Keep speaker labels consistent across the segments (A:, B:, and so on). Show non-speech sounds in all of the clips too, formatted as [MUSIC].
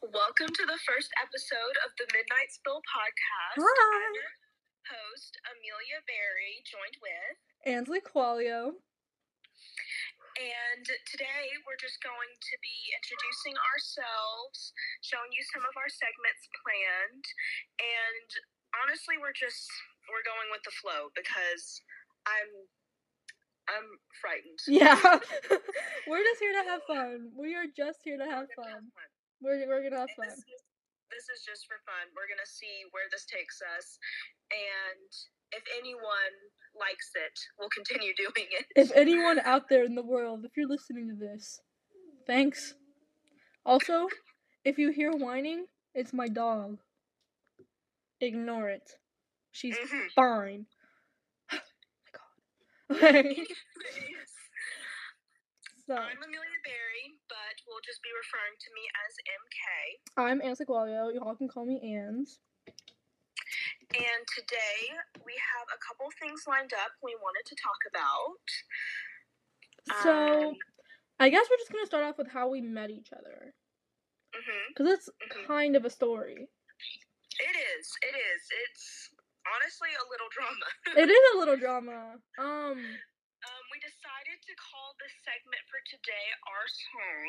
A: Welcome to the first episode of the Midnight Spill podcast.
B: Hi.
A: I'm your host, Amelia Berry, joined with,
B: Ansley Qualio.
A: and today we're just going to be introducing ourselves, showing you some of our segments planned, and honestly, we're just we're going with the flow because I'm I'm frightened.
B: Yeah. [LAUGHS] [LAUGHS] we're just here to have fun. We are just here to have fun. We're, we're gonna have fun.
A: This is, this is just for fun. We're gonna see where this takes us, and if anyone likes it, we'll [LAUGHS] continue doing it.
B: If anyone out there in the world, if you're listening to this, thanks. Also, if you hear whining, it's my dog. Ignore it. She's
A: Mhm.
B: fine. [LAUGHS] oh my god. [LAUGHS] Okay. So,
A: I'm Amelia Berry, we'll just be referring to me as MK.
B: I'm Ansley Qualio. Y'all can call me Ans.
A: And today we have a couple things lined up we wanted to talk about.
B: So,
A: Um,
B: I guess we're just gonna start off with how we met each other. Because it's
A: mhm.
B: kind of a story.
A: It is. It is. It's honestly a little drama.
B: It is a little [LAUGHS] drama. Um,
A: decided to call this segment for today our song.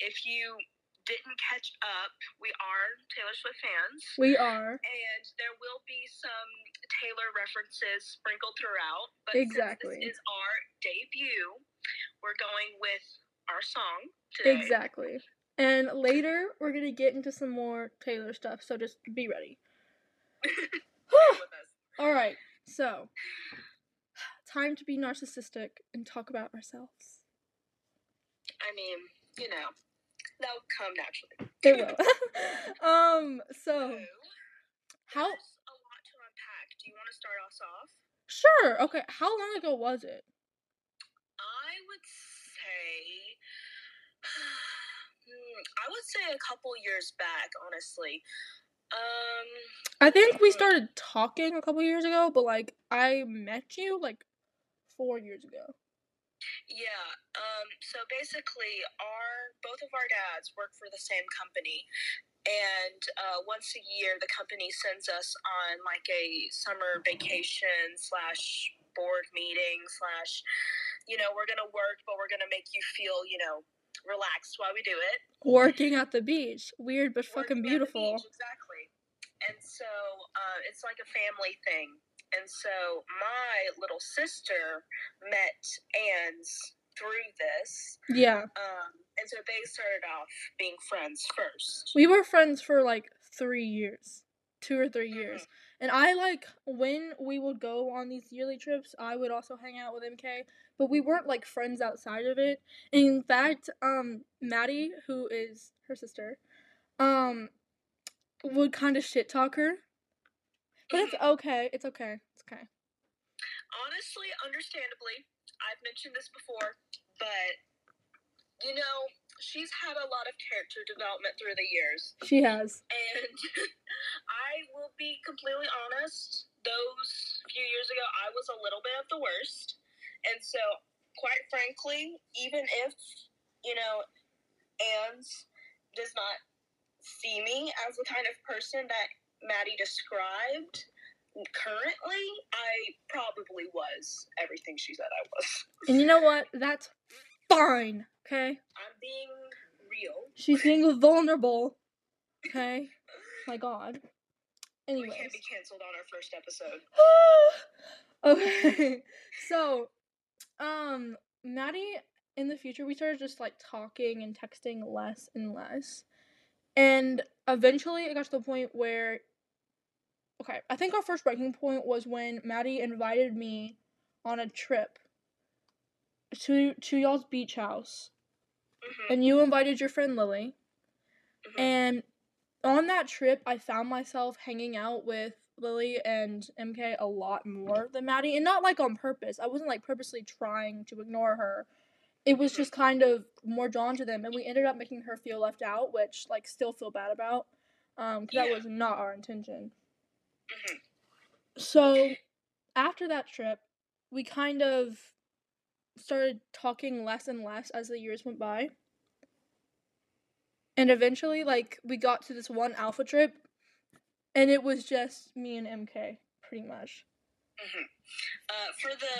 A: If you didn't catch up, we are Taylor Swift fans.
B: we are.
A: and there will be some Taylor references sprinkled throughout. But
B: Exactly.
A: since this is our debut, we're going with our song today.
B: Exactly. And later, we're gonna get into some more Taylor stuff, so just be ready. [LAUGHS] Alright, so, time to be narcissistic and talk about ourselves.
A: I mean, you know, that'll come naturally.
B: It will. [LAUGHS] um, so, how.
A: A lot to unpack. Do you want to start us off?
B: Sure, okay, how long ago was it?
A: I would say. Hmm, [SIGHS] I would say a couple years back, honestly. Um,
B: I think we started talking a couple years ago, but like, I met you like four years ago.
A: Yeah. Um. So basically, our both of our dads work for the same company, and uh, once a year, the company sends us on like a summer vacation slash board meeting slash, you know, we're gonna work, but we're gonna make you feel, you know, relaxed while we do it.
B: Working at the beach. Weird, but fucking
A: Working the
B: beautiful.
A: beach, exactly. And so uh, it's like a family thing. And so my little sister met Ans through this.
B: Yeah.
A: Um, and so they started off being friends first.
B: We were friends for like three years, two or three years. And I like when we would go on these yearly trips, I would also hang out with MK, but we weren't like friends outside of it. In fact, um, Maddie, who is her sister, um, would kind of shit talk her. But it's okay. It's okay. It's okay.
A: Honestly, understandably, I've mentioned this before, but you know, she's had a lot of character development through the years.
B: She has.
A: And [LAUGHS] I will be completely honest, those few years ago, I was a little bit of the worst. And so, quite frankly, even if, you know, Ans does not see me as the kind of person that Maddie described, currently, I probably was everything she said I was.
B: And you know what? That's fine. Okay.
A: I'm being real.
B: She's being vulnerable. Okay. My God.
A: We
B: Anyways.
A: can't be canceled on our first episode. [SIGHS]
B: okay. So, um, Maddie, in the future, we started just like talking and texting less and less. And eventually it got to the point where, okay, I think our first breaking point was when Maddie invited me on a trip to to y'all's beach house.
A: Mhm,
B: And you invited your friend Lily.
A: mhm.
B: And on that trip, I found myself hanging out with Lily and MK a lot more than Maddie, and not like on purpose. I wasn't like purposely trying to ignore her. It was just kind of more drawn to them, and we ended up making her feel left out, which like still feel bad about, um, because that was not our intention.
A: Mhm.
B: So after that trip, we kind of started talking less and less as the years went by. And eventually, like, we got to this one alpha trip, and it was just me and MK, pretty much.
A: hmm Uh, for the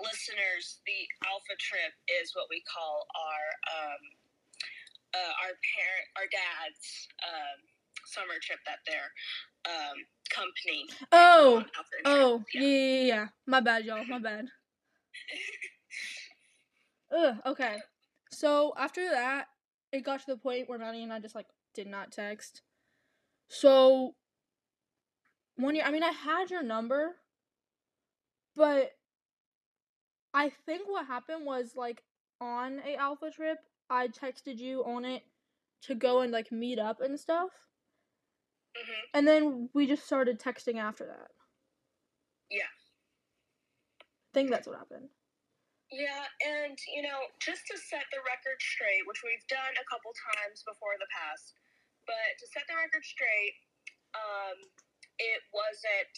A: listeners, the Alpha Trip is what we call our um, uh, our parent, our dad's um, summer trip that their um, company.
B: Oh,
A: on Alpha Trip.
B: oh,
A: Yeah.
B: yeah, yeah, yeah, yeah. My bad, y'all. My bad. [LAUGHS] Ugh, okay. So after that, it got to the point where Maddie and I just like did not text. So one year, I mean, I had your number, but I think what happened was like on a alpha trip, I texted you on it to go and like meet up and stuff,
A: Mhm.
B: and then we just started texting after that.
A: Yeah.
B: I think that's what happened.
A: Yeah, and you know, just to set the record straight, which we've done a couple times before in the past, but to set the record straight, um, it wasn't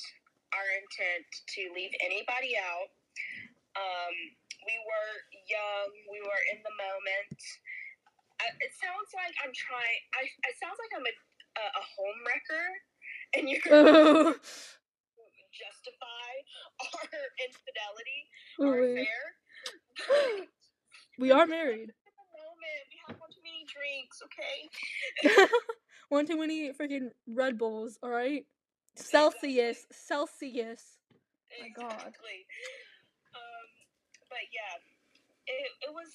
A: our intent to leave anybody out. Um, we were young, we were in the moment. I, it sounds like I'm trying. I it sounds like I'm a a, a home wrecker, and you're [LAUGHS]
B: Ooh.
A: justify our infidelity, our [GASPS] affair.
B: we are [LAUGHS] married.
A: at the moment. We have one too many drinks, okay? [LAUGHS]
B: One too many freaking Red Bulls, alright? Celsius. Celsius. My God.
A: Um, but yeah, it, it was,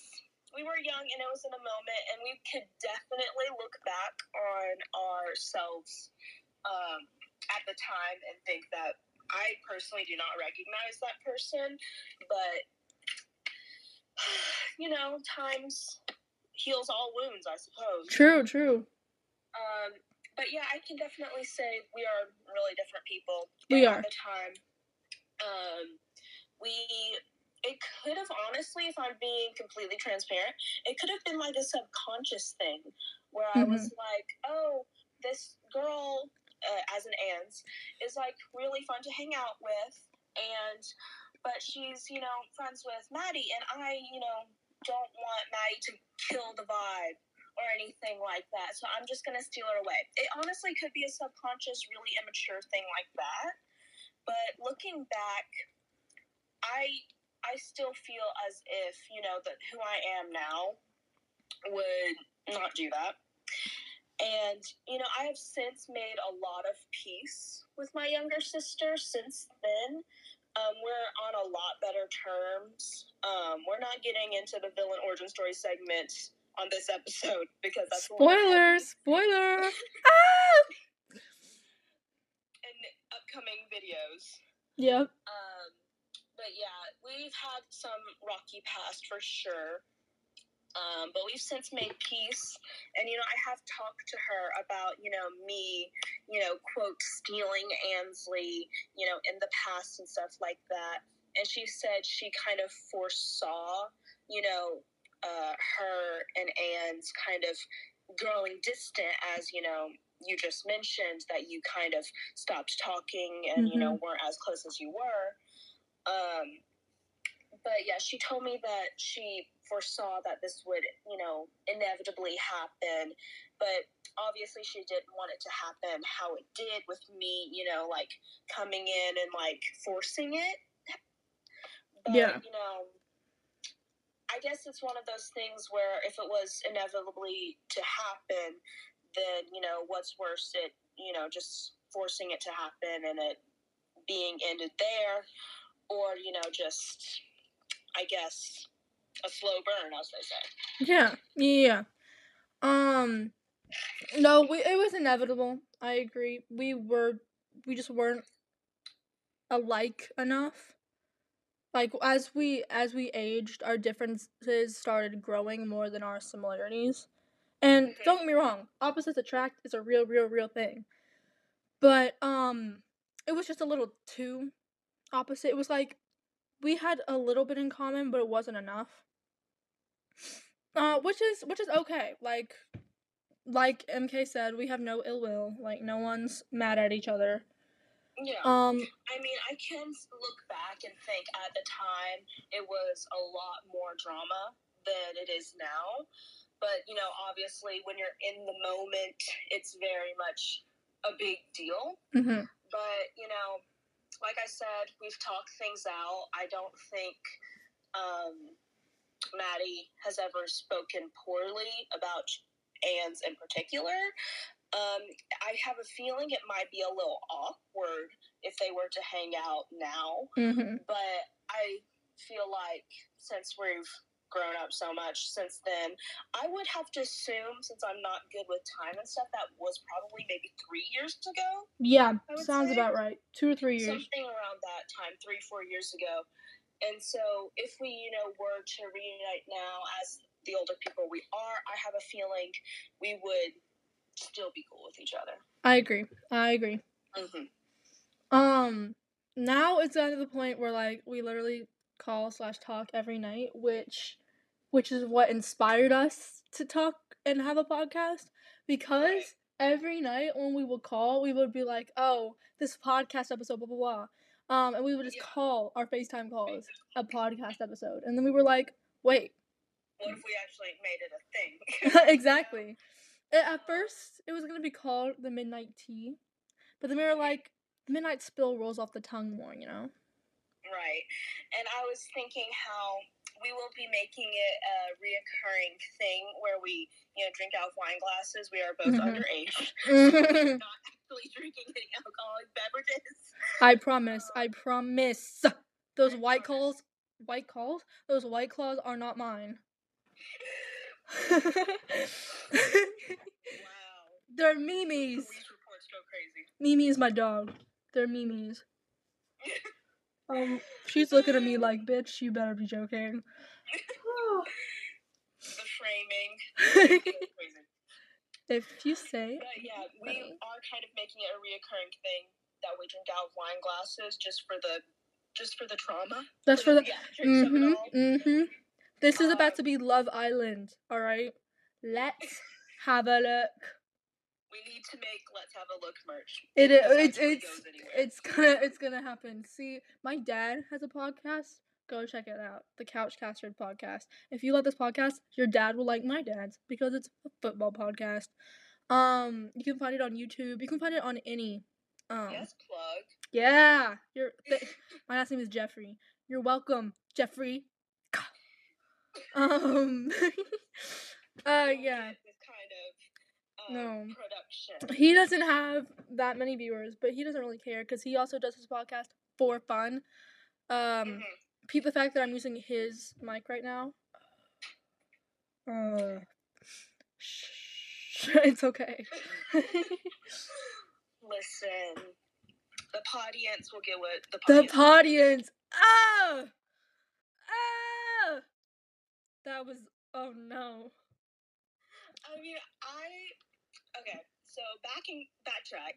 A: we were young and it was in a moment, and we could definitely look back on ourselves um, at the time and think that I personally do not recognize that person, but [SIGHS] you know, times heals all wounds, I suppose.
B: True, true.
A: Um, but yeah, I can definitely say we are really different people.
B: We are.
A: At the time, um, we it could have honestly, if I'm being completely transparent, it could have been like a subconscious thing where I was like, oh, this girl, uh, as an Ans, is like really fun to hang out with, and but she's you know friends with Maddie, and I you know don't want Maddie to kill the vibe or anything like that. So I'm just gonna steal her away. It honestly could be a subconscious, really immature thing like that. But looking back, I I still feel as if you know that who I am now would not do that. And you know, I have since made a lot of peace with my younger sister since then. Um, we're on a lot better terms. Um, we're not getting into the villain origin story segment on this episode because that's a little heavy
B: Spoilers! Spoiler! [LAUGHS] ah!
A: in upcoming videos.
B: Yep.
A: Um, but yeah, we've had some rocky past for sure. Um, but we've since made peace, and you know, I have talked to her about you know me, you know, quote stealing Ansley, you know, in the past and stuff like that. And she said she kind of foresaw, you know, uh, her and Ans kind of growing distant as you know you just mentioned that you kind of stopped talking and you know weren't as close as you were um but yeah she told me that she foresaw that this would you know inevitably happen but obviously she didn't want it to happen how it did with me you know like coming in and like forcing it but
B: Yeah.
A: you know I guess it's one of those things where if it was inevitably to happen, then you know what's worse, it you know just forcing it to happen and it being ended there, or you know just I guess a slow burn, as they say.
B: Yeah. Yeah. Um. No, we, it was inevitable. I agree. We were, we just weren't alike enough. Like as we as we aged, our differences started growing more than our similarities. And
A: Mhm.
B: don't get me wrong, opposites attract is a real, real, real thing. But um, it was just a little too opposite. It was like we had a little bit in common, but it wasn't enough. Uh, which is which is okay. Like, like MK said, we have no ill will. Like, no one's mad at each other.
A: Yeah.
B: Um,
A: I mean, I can look back and think at the time it was a lot more drama than it is now. but you know, obviously, when you're in the moment, it's very much a big deal.
B: Mm-hmm.
A: But you know, like I said, we've talked things out. I don't think um, Maddie has ever spoken poorly about Ans in particular. Um, I have a feeling it might be a little awkward if they were to hang out now,
B: Mm-hmm.
A: but I feel like since we've grown up so much since then, I would have to assume, since I'm not good with time and stuff, that was probably maybe three years ago.
B: Yeah, sounds
A: say
B: about right. Two or three years.
A: something around that time, three, four years ago. And so, if we, you know, were to reunite now as the older people we are, I have a feeling we would still be cool with each other.
B: I agree. I agree.
A: Mm-hmm.
B: Um, now it's gotten to the point where like we literally call slash talk every night, which, which is what inspired us to talk and have a podcast. Because every night when we would call, we would be like, "Oh, this podcast episode, blah blah blah," um, and we would just call our FaceTime calls a podcast episode, and then we were like, "Wait,
A: What if we actually made it a thing? [LAUGHS]
B: exactly." [LAUGHS] At first, it was gonna be called the Midnight Tea, but then we were like, Midnight Spill rolls off the tongue more," you know.
A: Right. And I was thinking how we will be making it a reoccurring thing where we, you know, drink out of wine glasses. We are both
B: Mhm.
A: underage. [LAUGHS] [LAUGHS] Not actually drinking any alcoholic beverages.
B: I promise. I promise. Those
A: I
B: white
A: promise.
B: claws, white claws, those white claws are not mine.
A: Wow. [LAUGHS]
B: They're Mimi's.
A: Police reports go crazy.
B: Mimi is my dog. They're Mimi's. Um, she's looking at me like, bitch, you better be joking.
A: The framing. [LAUGHS]
B: If you say.
A: But yeah, we are kind of making it a reoccurring thing that we drink out of wine glasses just for the just for the trauma.
B: That's for the.
A: yeah, drinks of it
B: Mm-hmm. Mm-hmm. This is about
A: Um,
B: to be Love Island. All right. Let's have a look.
A: We need to make Let's Have a Look merch.
B: It It's it's it's gonna it's gonna happen. See, my dad has a podcast. Go check it out. The Couch Couchcaster podcast. If you like this podcast, your dad will like my dad's because it's a football podcast. Um, you can find it on YouTube. You can find it on any. Um,
A: yes, plug.
B: yeah. You're. Th- [LAUGHS] my last name is Jeffrey. You're welcome, Jeffrey. Um. [LAUGHS] uh, yeah.
A: get This kind of um,
B: No.
A: production.
B: He doesn't have that many viewers, but he doesn't really care because he also does his podcast for fun. Um,
A: Mhm.
B: peep the fact that I'm using his mic right now. Uh, shh, [LAUGHS] it's okay.
A: Listen, the audience will get what the
B: the
A: audience.
B: audience. Ah, ah. That was. Oh no.
A: I mean, I okay. So backing backtrack,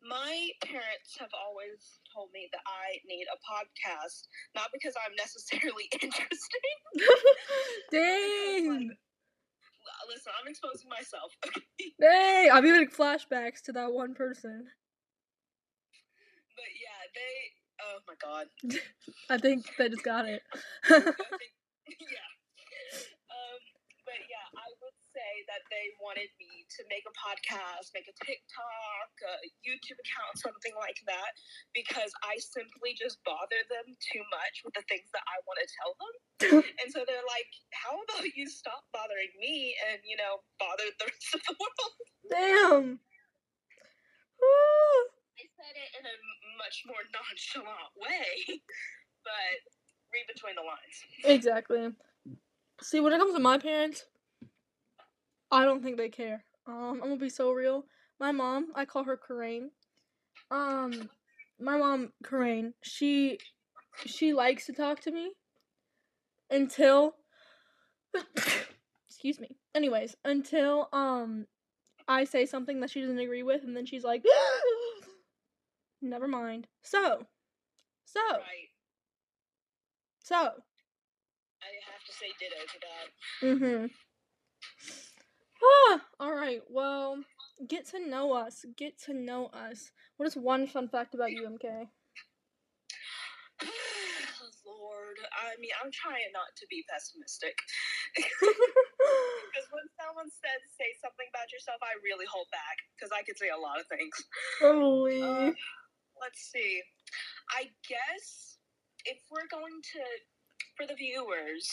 A: my parents have always told me that I need a podcast, not because I'm necessarily [LAUGHS] interesting. [LAUGHS]
B: Dang.
A: L- Listen, I'm exposing myself. [LAUGHS]
B: hey, I'm even flashbacks to that one person.
A: but yeah, they. Oh my god.
B: I think they just got it.
A: Yeah. Um, but yeah, say that they wanted me to make a podcast, make a TikTok, a YouTube account, something like that, because I simply just bother them too much with the things that I want to tell them. [LAUGHS] and so they're like, "How about you stop bothering me and you know bother the rest of the [LAUGHS] world?"
B: Damn. Woo.
A: They said it in a much more nonchalant way, but read between the lines.
B: Exactly. See, when it comes to my parents, I don't think they care. Um, I'm gonna be so real. My mom, I call her Coraine. Um, my mom, Coraine, she she likes to talk to me until [COUGHS] excuse me. Anyways, until um I say something that she doesn't agree with, and then she's like, [GASPS] never mind. So, so,
A: Right.
B: so.
A: I have to say ditto to that.
B: Mm-hmm. Ah, all right. Well, get to know us. Get to know us. What is one fun fact about you, MK? [SIGHS]
A: Lord. I mean, I'm trying not to be pessimistic. [LAUGHS] Because when someone says say something about yourself, I really hold back because I could say a lot of things.
B: Holy.
A: Uh, let's see. I guess if we're going to, for the viewers,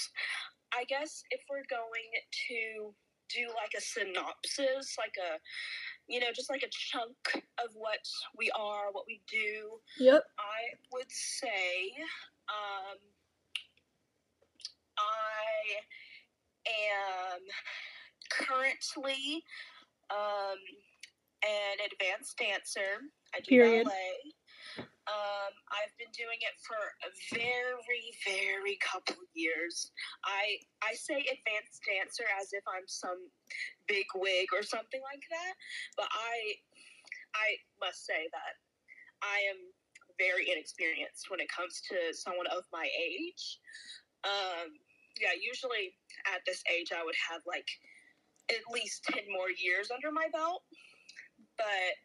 A: I guess if we're going to do like a synopsis, like a, you know, just like a chunk of what we are, what we do,
B: Yep.
A: I would say um, I am currently um, an advanced dancer. I do
B: Period.
A: ballet. Um, I've been doing it for a very, very couple years. I I say advanced dancer as if I'm some big wig or something like that, but I I must say that I am very inexperienced when it comes to someone of my age. Um, yeah, usually at this age, I would have like at least 10 more years under my belt. But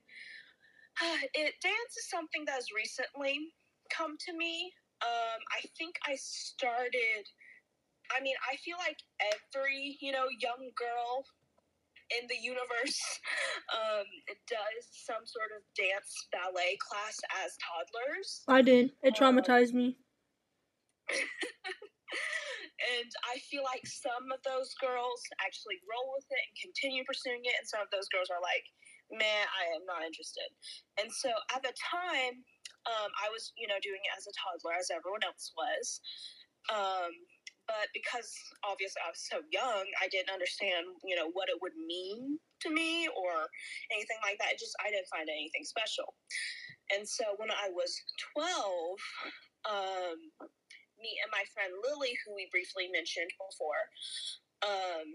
A: it dance is something that has recently come to me. Um, I think I started, I mean, I feel like every, you know, young girl in the universe [LAUGHS] um, does some sort of dance ballet class as toddlers.
B: I did. It
A: Um,
B: traumatized me. [LAUGHS]
A: and I feel like some of those girls actually roll with it and continue pursuing it, and some of those girls are like, "Man, I am not interested." And so at the time, um, I was, you know, doing it as a toddler, as everyone else was. Um, but because obviously I was so young, I didn't understand, you know, what it would mean to me or anything like that. It just I didn't find anything special. And so when I was twelve, um, me and my friend Lily, who we briefly mentioned before, um,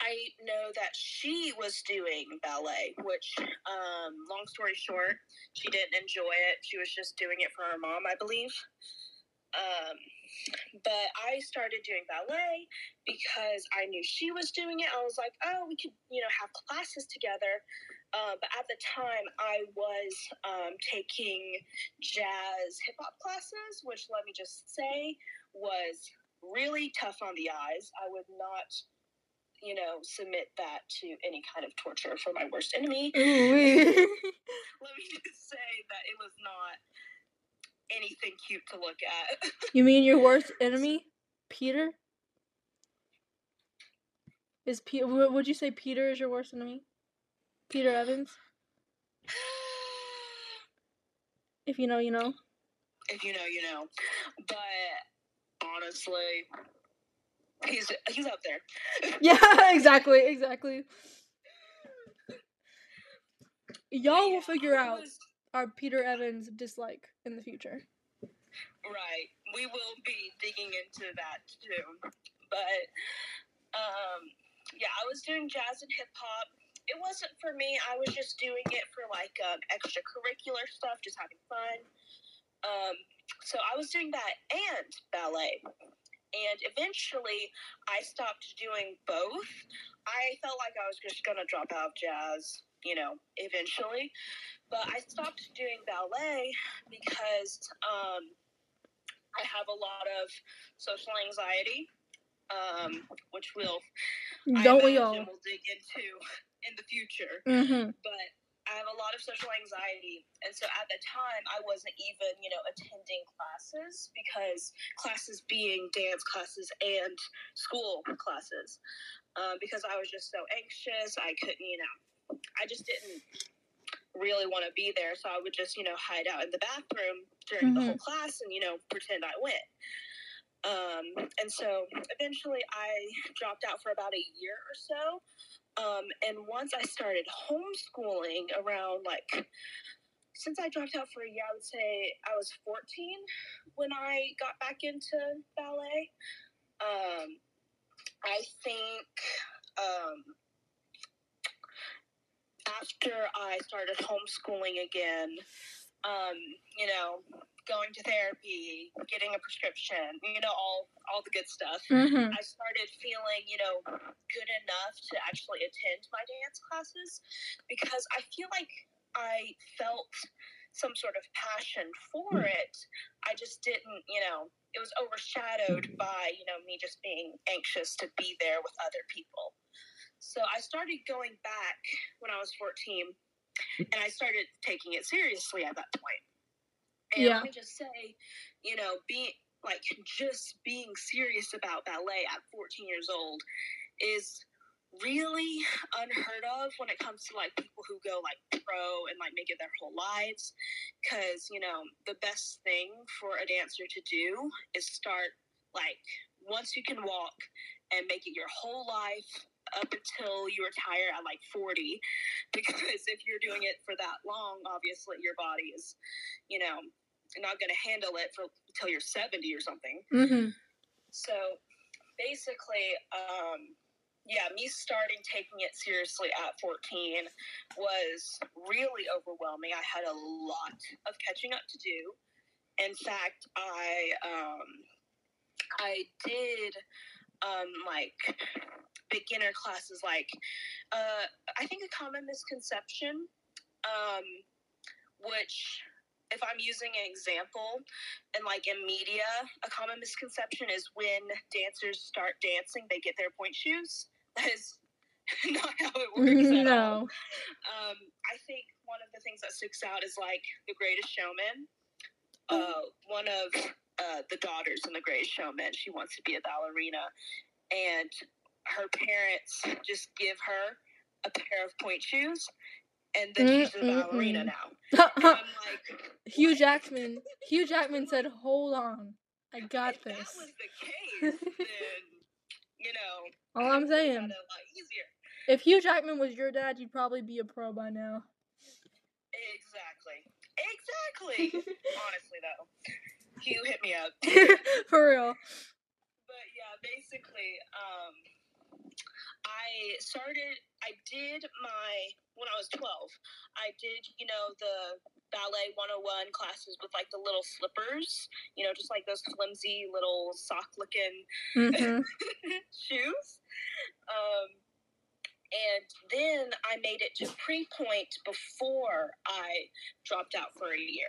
A: I know that she was doing ballet, which, um, long story short, she didn't enjoy it. She was just doing it for her mom, I believe. Um, but I started doing ballet because I knew she was doing it. I was like, oh, we could, you know, have classes together. Uh, but at the time, I was um, taking jazz hip hop classes, which let me just say was really tough on the eyes. I would not, you know, submit that to any kind of torture for my worst enemy. [LAUGHS] [LAUGHS] Let me just say that it was not anything cute to look at. [LAUGHS]
B: you mean your worst enemy, Peter? Is Peter? Would you say Peter is your worst enemy? Peter Evans. [SIGHS] If you know, you know.
A: if you know, you know. But honestly, he's he's up there. [LAUGHS]
B: Yeah, exactly, exactly. Y'all will figure out our Peter Evans dislike in the future.
A: Right. We will be digging into that too. But um yeah, I was doing jazz and hip hop. It wasn't for me. I was just doing it for like um, extracurricular stuff, just having fun. Um, so I was doing that and ballet. And eventually I stopped doing both. I felt like I was just going to drop out of jazz, you know, eventually. But I stopped doing ballet because um, I have a lot of social anxiety, um, which we'll
B: Don't
A: I
B: we all?
A: we'll dig into in the future.
B: Mm-hmm.
A: But I have a lot of social anxiety, and so at the time I wasn't even, you know, attending classes because classes being dance classes and school classes, um, because I was just so anxious. I couldn't, you know, I just didn't really want to be there, so I would just, you know, hide out in the bathroom during the whole class and you know pretend I went. Um, and so eventually I dropped out for about a year or so. Um, and once I started homeschooling around like, since I dropped out for a year, I would say I was 14 when I got back into ballet. Um, I think um, after I started homeschooling again, um, you know, going to therapy, getting a prescription, you know, all all the good stuff.
B: Mm-hmm.
A: I started feeling, you know, good enough to actually attend my dance classes because I feel like I felt some sort of passion for it. I just didn't, you know, it was overshadowed by, you know, me just being anxious to be there with other people. So I started going back when I was 14 and I started taking it seriously at that point. And
B: Yeah.
A: let me just say, you know, being like [LAUGHS] just being serious about ballet at 14 years old is really unheard of when it comes to like people who go like pro and like make it their whole lives because you know the best thing for a dancer to do is start like once you can walk and make it your whole life up until you retire at like 40 [LAUGHS] because if you're doing it for that long obviously your body is you know not going to handle it for until you're 70 or something
B: Mm-hmm.
A: so basically, um, yeah, me starting taking it seriously at 14 was really overwhelming. I had a lot of catching up to do. In fact, I um, I did um, like beginner classes, like uh, I think a common misconception, um, which if I'm using an example, and like in media, a common misconception is when dancers start dancing, they get their pointe shoes. [LAUGHS] That is [LAUGHS] not how it works at [LAUGHS] all.
B: no.
A: Um, I think one of the things that sticks out is like The Greatest Showman. Uh, one of uh, the daughters in The Great Showman, she wants to be a ballerina, and her parents just give her a pair of pointe shoes, and then she's a ballerina now. [LAUGHS] I'm like,
B: Hugh? Jackman. Hugh Jackman said, "Hold on, I got
A: if that
B: this."
A: was the [LAUGHS] case, then you know,
B: All I'm saying,
A: a lot easier.
B: if Hugh Jackman was your dad, you'd probably be a pro by now.
A: Exactly. Exactly. Honestly, though, Hugh hit me up. [LAUGHS] [LAUGHS]
B: For real.
A: but yeah, basically, um, I started. I did my when I was twelve. I did, you know, the ballet 101 classes with like the little slippers. You know, just like those flimsy little sock looking
B: hmm [LAUGHS]
A: shoes. Um, and then I made it to pre pointe before I dropped out for a year.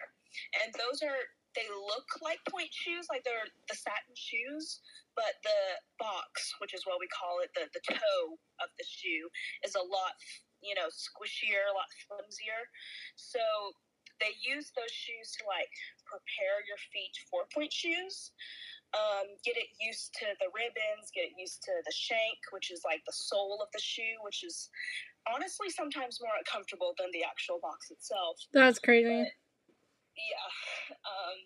A: And those are, they look like pointe shoes, like they're the satin shoes, but the box, which is what we call it, the, the toe of the shoe, is a lot, you know, squishier, a lot flimsier. So they use those shoes to like prepare your feet for pointe shoes um, get it used to the ribbons, get it used to the shank, which is like the sole of the shoe, which is honestly sometimes more uncomfortable than the actual box itself.
B: That's crazy.
A: But yeah, um,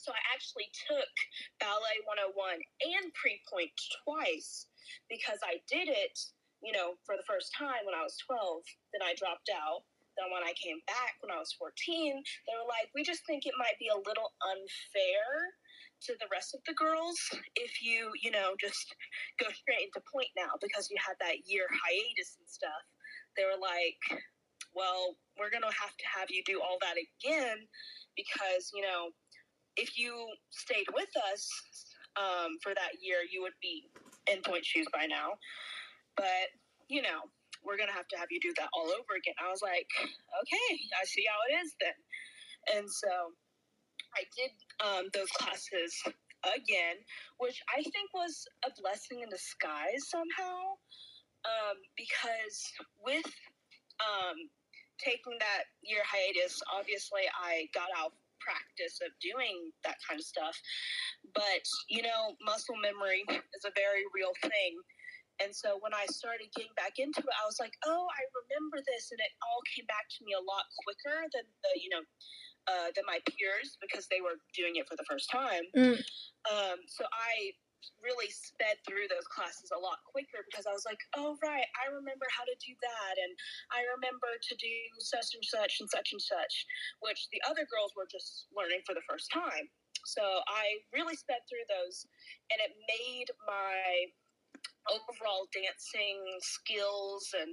A: so I actually took Ballet 101 and Pre Pointe twice because I did it, you know, for the first time when I was 12. Then I dropped out. Then when I came back when I was 14, they were like, we just think it might be a little unfair to the rest of the girls if you, you know, just [LAUGHS] go straight into pointe now because you had that year hiatus and stuff. They were like, well, we're going to have to have you do all that again because, you know, if you stayed with us um, for that year, you would be in pointe shoes by now. But, you know, we're going to have to have you do that all over again. I was like, okay, I see how it is then. And so I did um, those classes again, which I think was a blessing in disguise somehow. Um, because with um, taking that year hiatus, obviously I got out practice of doing that kind of stuff. But, you know, muscle memory is a very real thing. And so when I started getting back into it, I was like, oh, I remember this. And it all came back to me a lot quicker than the, you know, uh, than my peers because they were doing it for the first time.
B: Mm.
A: Um, so I really sped through those classes a lot quicker because I was like, oh, right, I remember how to do that. And I remember to do such and such and such and such, which the other girls were just learning for the first time. So I really sped through those, and it made my overall dancing skills and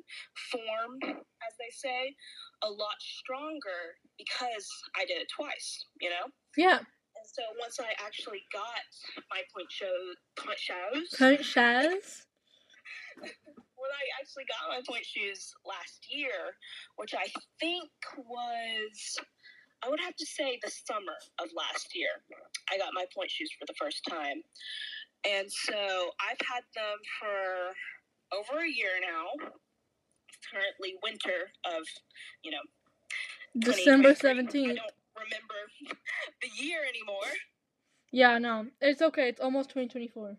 A: form, as they say, a lot stronger because I did it twice, you know?
B: Yeah.
A: So once I actually got my point show point shows,
B: Point [LAUGHS]
A: when I actually got my pointe shoes last year, which I think was I would have to say the summer of last year. I got my pointe shoes for the first time. And so I've had them for over a year now. It's currently winter of, you know,
B: December
A: 2023. I
B: seventeenth.
A: Remember [LAUGHS] the year anymore.
B: Yeah, no, it's okay. It's almost twenty twenty four.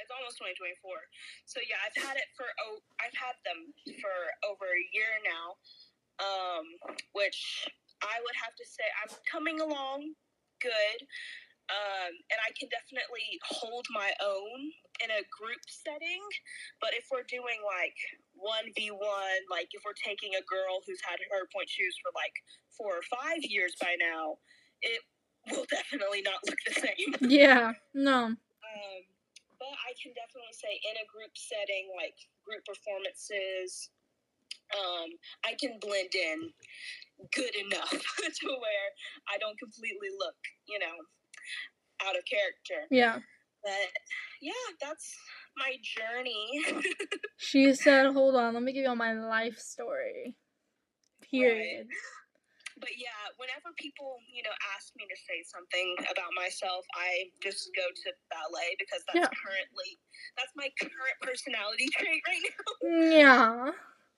A: It's almost 2024. So yeah, I've had it for oh, I've had them for over a year now. Um, which I would have to say I'm coming along good. Um, and I can definitely hold my own in a group setting. But if we're doing like 1v1, like if we're taking a girl who's had her pointe shoes for like four or five years by now, it will [LAUGHS] definitely not look the same.
B: Yeah, no.
A: Um, but I can definitely say in a group setting, like group performances, um, I can blend in good enough [LAUGHS] to where I don't completely look, you know, out of character.
B: Yeah.
A: But yeah, that's my journey. [LAUGHS]
B: She said, "Hold on, let me give you all my life story." Period.
A: but yeah, whenever people, you know, ask me to say something about myself, I just go to ballet because that's
B: Yeah.
A: currently that's my current personality [LAUGHS] trait right now.
B: Yeah.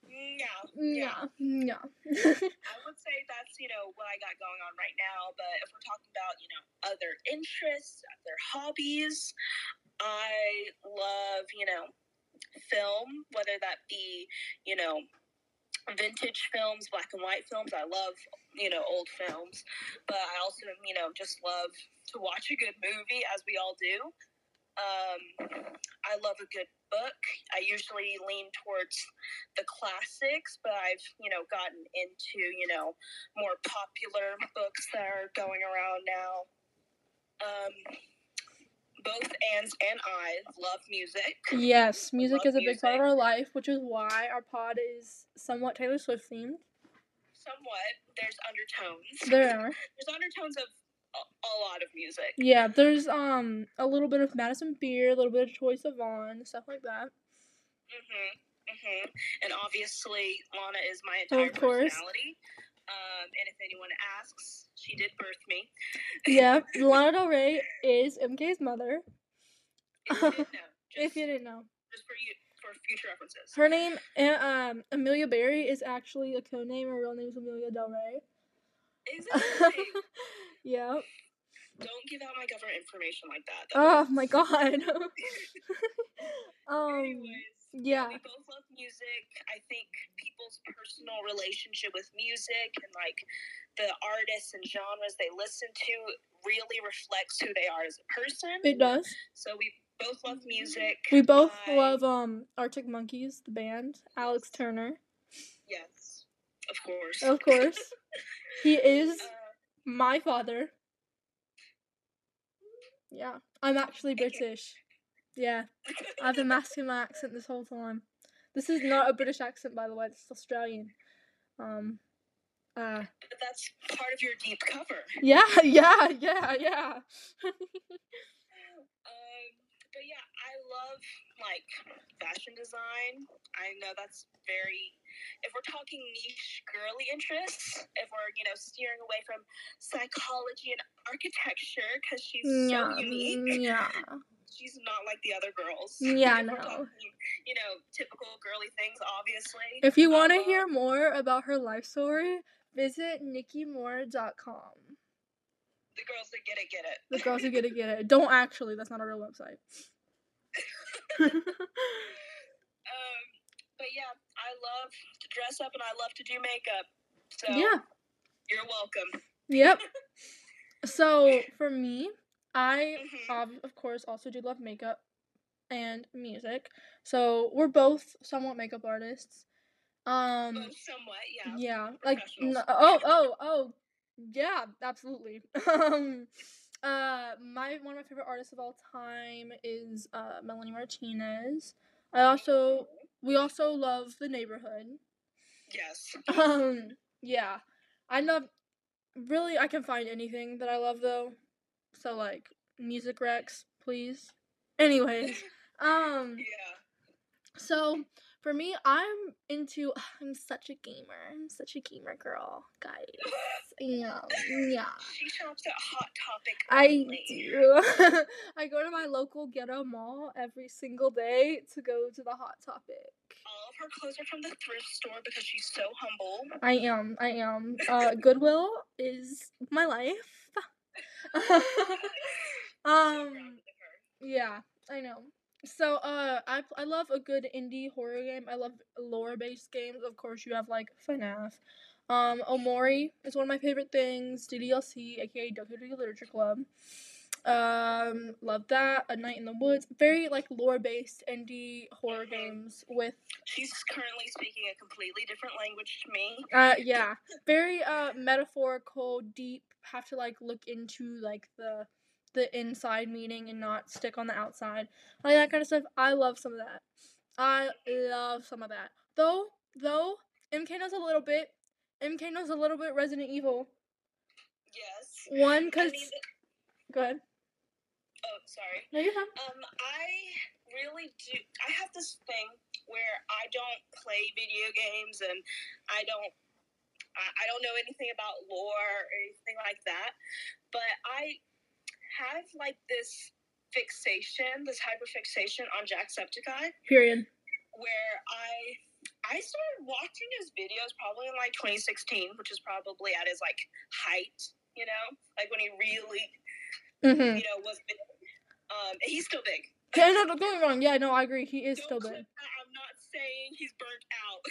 A: Yeah.
B: Yeah. Yeah.
A: I would say that's, you know, what I got going on right now. But if we're talking about, you know, other interests, other hobbies, I love, you know, film, whether that be, you know, vintage films, black and white films. I love, you know, old films. But I also, you know, just love to watch a good movie, as we all do. Um, I love a good book. I usually lean towards the classics, but I've, you know, gotten into, you know, more popular books that are going around now. Um, both Ans and I love music.
B: yes, music
A: Love
B: is a big part of our life, which is why our pod is somewhat Taylor Swift themed.
A: Somewhat. There's undertones.
B: There [LAUGHS] are.
A: There's undertones of a, a lot of music.
B: Yeah, there's um a little bit of Madison Beer, a little bit of Troye Sivan, stuff like that.
A: Mhm. Mhm. And obviously, Lana is my entire
B: Of course.
A: personality. Um, and if anyone asks, she did birth me.
B: Yeah, [LAUGHS] Lana Del Rey is MK's mother.
A: If you didn't know, [LAUGHS] just,
B: If you didn't know,
A: just for you for future references.
B: her name uh, um Amelia Berry is actually a code name. Her real name is Amelia Del Rey.
A: Exactly. [LAUGHS]
B: yeah.
A: Don't give out my government information like that. That
B: Oh
A: was-
B: my god. um.
A: Anyways,
B: Yeah.
A: we both love music. I think people's personal relationship with music and like the artists and genres they listen to really reflects who they are as a person.
B: It does.
A: So we both love music.
B: We both
A: I-
B: love um Arctic Monkeys, the band. Alex Turner,
A: Yes, of course.
B: of course. [LAUGHS] he is
A: Uh,
B: my father. Yeah, I'm actually British. Yeah, I've been [LAUGHS] masking my accent this whole time. This is not a British accent, by the way. This is Australian. Um. Uh.
A: but that's part of your deep cover.
B: Yeah. [LAUGHS] Yeah. Yeah. Yeah. [LAUGHS]
A: Um, but yeah, I love like fashion design. I know that's very. If we're talking niche girly interests, if we're you know steering away from psychology and architecture because she's
B: Yeah.
A: so unique,
B: Yeah.
A: She's not like the other girls.
B: Yeah, [LAUGHS] no.
A: talking, you know, typical girly things, obviously.
B: If you want to
A: Um,
B: hear more about her life story, visit nikkimoore.com.
A: the girls that get it, get it.
B: The girls that get it, get it. [LAUGHS] Don't actually. That's not a real website. [LAUGHS]
A: Um, but yeah, I love to dress up and I love to do makeup. So
B: yeah.
A: you're welcome.
B: Yep. So for me, I
A: Mhm.
B: ob- of course also do love makeup and music. So we're both somewhat makeup artists. Um
A: Both somewhat, yeah.
B: yeah, like oh oh oh yeah, absolutely. [LAUGHS] um uh my one of my favorite artists of all time is uh Melanie Martinez. I also we also love The Neighbourhood.
A: Yes. [LAUGHS]
B: Um, yeah, I love. Really, I can find anything that I love though. So like music recs, please. Anyways, [LAUGHS] um,
A: Yeah.
B: so For me, I'm into. [SIGHS] I'm such a gamer. I'm such a gamer girl, guys. [LAUGHS] Yeah, yeah.
A: She shops at Hot Topic.
B: I do. [LAUGHS] I go to my local ghetto mall every single day to go to the Hot Topic.
A: All of her clothes are from the thrift store because she's so humble.
B: I am. I am. Uh, Goodwill is my life. [LAUGHS] Um.
A: proud of her.
B: Yeah, I know. So, uh, I I love a good indie horror game. I love lore based games. Of course, you have like FNAF. Um, Omori is one of my favorite things. DDLC, aka Doku Literature Club. Um, love that. A Night in the Woods. Very like lore based indie horror games with
A: She's currently speaking a completely different language to me.
B: uh yeah. Very uh metaphorical deep have to like look into like the the inside meaning and not stick on the outside. Like that kind of stuff. I love some of that. I love some of that. Though though mk knows a little bit. Mk knows a little bit resident evil.
A: Yes.
B: one
A: I
B: because
A: mean,
B: go ahead
A: oh, sorry.
B: no you're fine
A: Um, I really do. I have this thing where I don't play video games and I don't. I I don't know anything about lore or anything like that, but I have like this fixation, this hyperfixation on Jacksepticeye,
B: period
A: where I I started watching his videos probably in like 2016, which is probably at his like height, you know, like when he really
B: mm-hmm
A: you know was big. Um, and he's still big.
B: yeah no don't get me wrong yeah no i agree he is
A: Don't
B: still big.
A: I'm not saying he's burnt out.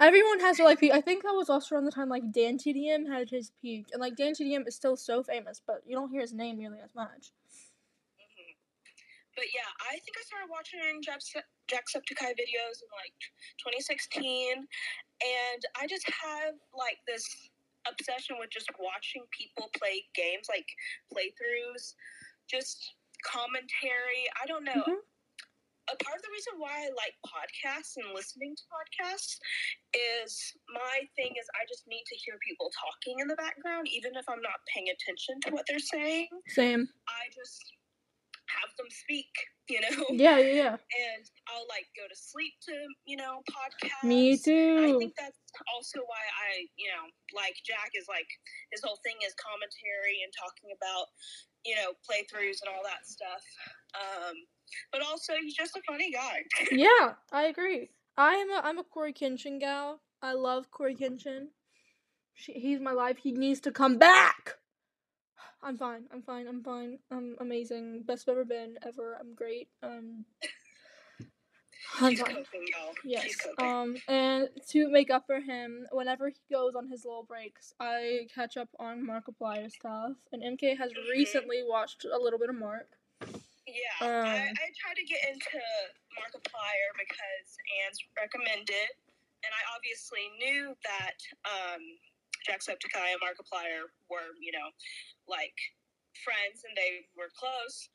A: [LAUGHS]
B: Everyone has their like peak. I think that was also around the time like Dan TDM had his peak, and like Dan TDM is still so famous, but you don't hear his name nearly as much.
A: Mhm. But yeah, I think I started watching Jackse- Jacksepticeye videos in like 2016, and I just have like this obsession with just watching people play games, like playthroughs, just commentary. I don't know.
B: Mhm.
A: A part of the reason why I like podcasts and listening to podcasts is my thing is I just need to hear people talking in the background, even if I'm not paying attention to what they're saying.
B: Same.
A: I just have them speak, you know?
B: Yeah, yeah, yeah.
A: And I'll like go to sleep to, you know, podcasts.
B: Me too.
A: I think that's also why I, you know, like Jack is like his whole thing is commentary and talking about, you know, playthroughs and all that stuff. Um, but also he's just a funny guy. [LAUGHS]
B: Yeah, I agree. I am a I'm a Cory Kenshin gal. I love Cory Kenshin. She, he's my life. He needs to come back. I'm fine. I'm fine. I'm fine. I'm amazing. Best I've ever been ever. I'm great. Um. I'm
A: He's
B: fine.
A: coping, y'all.
B: Yes. Um, and to make up for him, whenever he goes on his little breaks, I catch up on Markiplier stuff. And MK has
A: Mhm.
B: recently watched a little bit of Mark.
A: Yeah,
B: Um,
A: I, I tried to get into Markiplier because Ans recommended, and I obviously knew that um, Jacksepticeye and Markiplier were, you know, like friends and they were close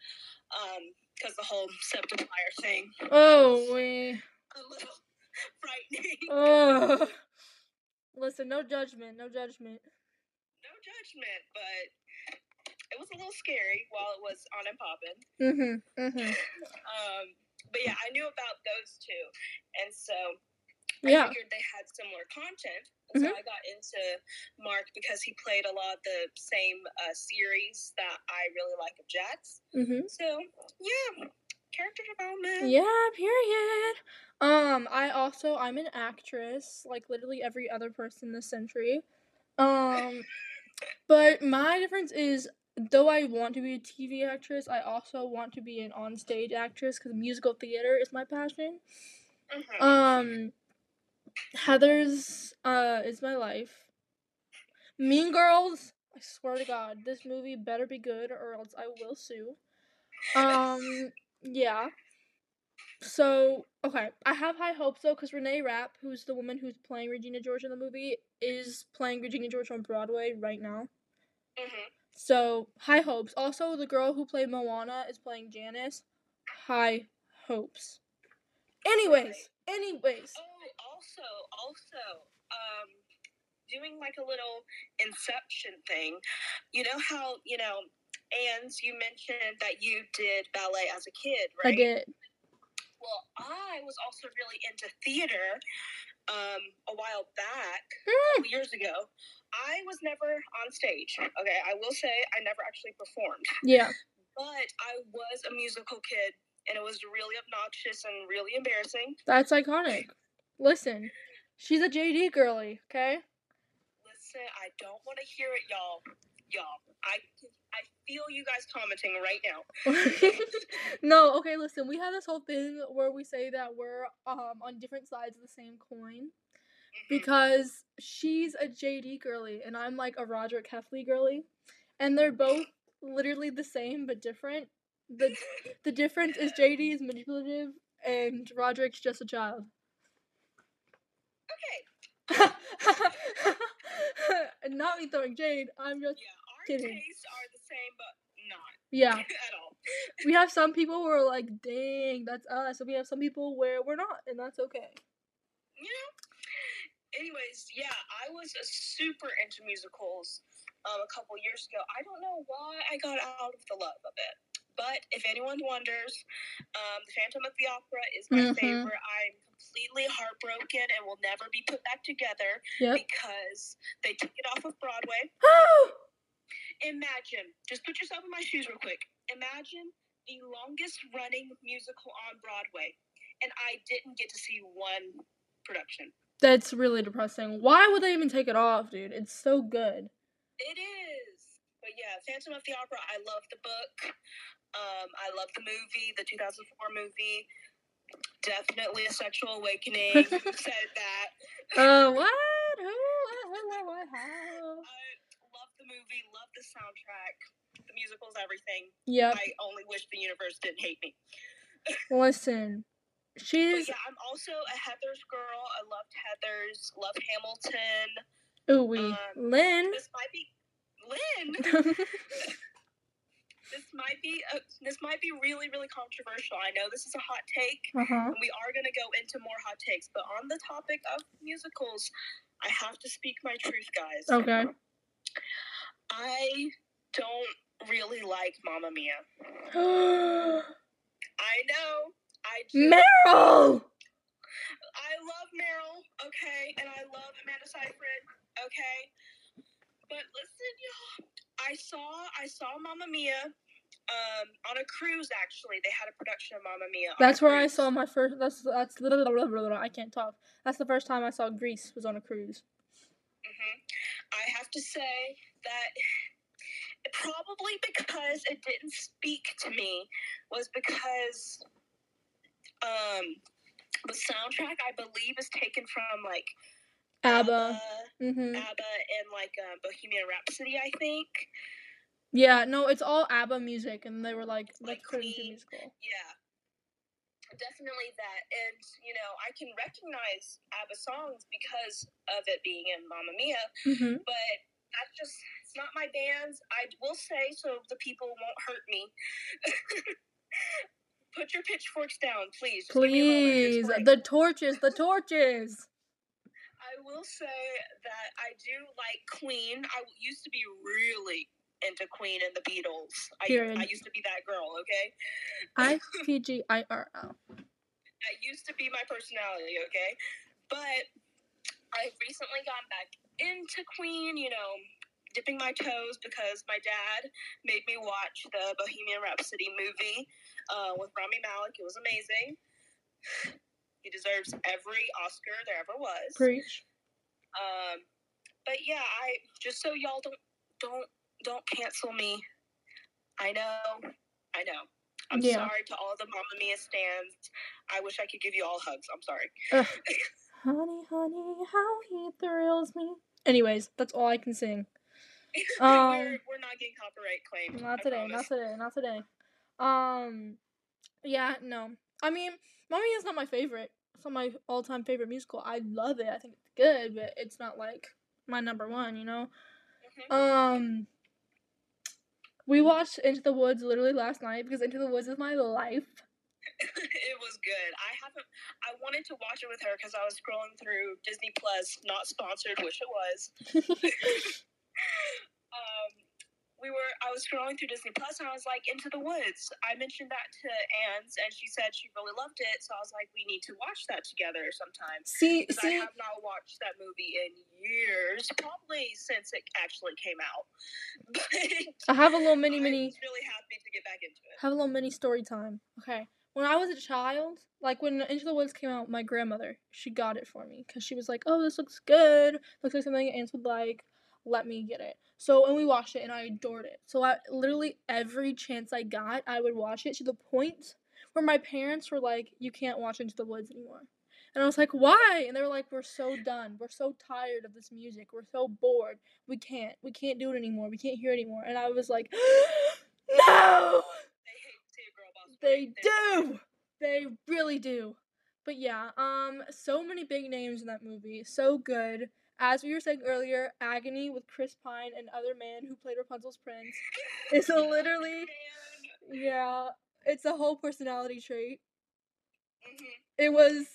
A: because the whole Septiplier thing
B: Oh, we.
A: a little [LAUGHS] frightening.
B: Oh. Listen, no judgment, no judgment.
A: no judgment, but it was a little scary while it was on and popping.
B: Mm-hmm. Mm-hmm. [LAUGHS]
A: Um, but yeah, I knew about those two, and so
B: Yeah.
A: I figured they had similar content.
B: Mhm.
A: So I got into Mark because he played a lot of the same uh, series that I really like of Jack's.
B: Mhm.
A: So yeah, character development.
B: Yeah. Period. Um, I also I'm an actress, like literally every other person this century. Um, but my difference is though I want to be a TV actress, I also want to be an onstage actress because musical theater is my passion.
A: Mhm.
B: Um, Heather's uh is my life. Mean Girls. I swear to God, this movie better be good or else I will sue. Um, yeah. So okay, I have high hopes though, because Renee Rapp, who's the woman who's playing Regina George in the movie, is playing Regina George on Broadway right now.
A: Mhm.
B: So high hopes. Also, the girl who played Moana is playing Janis. High hopes. Anyways, anyways.
A: Also, also, um, doing like a little Inception thing. You know how you know, Ans. You mentioned that you did ballet as a kid, right?
B: I did.
A: Well, I was also really into theater um, a while back, a
B: Hmm.
A: years ago. I was never on stage. Okay, I will say I never actually performed,
B: Yeah.
A: but I was a musical kid, and it was really obnoxious and really embarrassing.
B: That's iconic. Listen, she's a JD girly, okay?
A: Listen, I don't want to hear it, y'all. Y'all, I I feel you guys commenting right now. [LAUGHS]
B: no, okay, listen, we have this whole thing where we say that we're um on different sides of the same coin
A: Mhm.
B: because she's a JD girly and I'm like a Rodrick Heffley girly. And they're both literally the same but different. The the difference is JD is manipulative and Rodrick's just a child.
A: Okay, [LAUGHS]
B: not me throwing Jade, I'm just
A: yeah, our
B: Kidding.
A: tastes are the same, but not
B: yeah. [LAUGHS]
A: at all. [LAUGHS]
B: We have some people who are like, dang, that's us. And we have some people where we're not, and that's okay.
A: you know. Anyways, yeah, I was super into musicals um, a couple years ago. I don't know why I got out of the love of it, but if anyone wonders, um, The Phantom of the Opera is my
B: Mhm.
A: favorite. I'm completely heartbroken and will never be put back together
B: Yep.
A: because they took it off of Broadway. [GASPS] Imagine, just put yourself in my shoes real quick. Imagine the longest running musical on Broadway, and I didn't get to see one production.
B: That's really depressing. Why would they even take it off, dude? It's so good.
A: It is. But yeah, Phantom of the Opera, I love the book. Um, I love the movie, the 2004 movie. Definitely a sexual awakening. [LAUGHS] Said that?
B: Uh, [LAUGHS] what? Who? What? What? What? How?
A: I love the movie, love the soundtrack. The musical's everything.
B: Yep.
A: I only wish the universe didn't hate me. [LAUGHS]
B: Listen,
A: But
B: she's
A: yeah, I'm also a Heather's girl. I loved Heather's, love Hamilton.
B: ooey.
A: um,
B: Lynn.
A: This might be Lynn. This might be a, this might be really really controversial. I know this is a hot take.
B: uh huh.
A: and we are going to go into more hot takes. But on the topic of musicals, I have to speak my truth, guys.
B: Okay.
A: I don't really like Mamma Mia. [GASPS] I know. I just,
B: Meryl.
A: I love Meryl, okay, and I love Amanda Seyfried, okay. But listen, y'all, I saw I saw Mamma Mia. Um, on a cruise, actually, they had a production of Mamma Mia.
B: That's where I saw my first. That's that's. I can't talk. That's the first time I saw Grease was on a cruise.
A: hmm I have to say that [SIGHS] probably because it didn't speak to me was because um the soundtrack I believe is taken from like
B: ABBA. Mhm.
A: ABBA and like um, Bohemian Rhapsody, I think.
B: Yeah. No, it's all ABBA music, and they were like,
A: Like
B: let's put it into
A: Queen.
B: musical.
A: Yeah. Definitely that. And, you know, I can recognize ABBA songs because of it being in Mamma Mia.
B: Mhm.
A: but that's just it's not my bands. I will say so the people won't hurt me. [LAUGHS] Put your pitchforks down, please. Just give me a moment to
B: Please, the torches, the torches.
A: I will say that I do like Queen. I used to be really into Queen and the Beatles. I, I used to be that girl, okay?
B: I [LAUGHS] P G I R L.
A: That used to be my personality, okay? But I've recently gone back into Queen, you know, dipping my toes because my dad made me watch the Bohemian Rhapsody movie uh, with Rami Malek. It was amazing. [SIGHS] He deserves every Oscar there ever was.
B: Preach.
A: Um, but yeah, I just so y'all don't don't don't cancel me. I know, I know. I'm
B: Yeah.
A: sorry to all the Mamma Mia stands. I wish I could give you all hugs. I'm sorry.
B: Ugh. [LAUGHS] honey, honey, how he thrills me. Anyways, that's all I can sing. [LAUGHS] Um,
A: we're, we're not getting copyright claimed.
B: Not today, not today, not today. Um, yeah, no. I mean, Mamma Mia is not my favorite. It's not my all-time favorite musical. I love it. I think good, but it's not like my number one. You know.
A: Mhm.
B: Um, we watched Into the Woods literally last night because Into the Woods is my life. [LAUGHS]
A: it was good. I haven't. I wanted to watch it with her because I was scrolling through Disney Plus, not sponsored, wish it was. [LAUGHS] [LAUGHS] Um, we were I was scrolling through Disney Plus and I was like Into the Woods. I mentioned that to Ans and she said she really loved it, so I was like, we need to watch that together sometime.
B: See, see,
A: I have not watched that movie in years, probably since it actually came out. [LAUGHS] But
B: I have a little mini mini
A: really happy to get back into it.
B: have a little mini story time. Okay. When I was a child, like when Into the Woods came out, my grandmother, she got it for me because she was like, "Oh, this looks good. Looks like something Ans would like. Let me get it." So, and we watched it, and I adored it. So, I literally every chance I got, I would watch it to the point where my parents were like, "You can't watch Into the Woods anymore." And I was like, "Why?" And they were like, "We're so done. We're so tired of this music. We're so bored. We can't. We can't do it anymore. We can't hear it anymore." And I was like, [GASPS] "No!"
A: They hate to see a girl boss.
B: They do. They really do. But yeah, um, so many big names in that movie. So good. As we were saying earlier, Agony with Chris Pine and other man who played Rapunzel's prince. It's literally, yeah, it's a whole personality trait.
A: Mhm.
B: It was,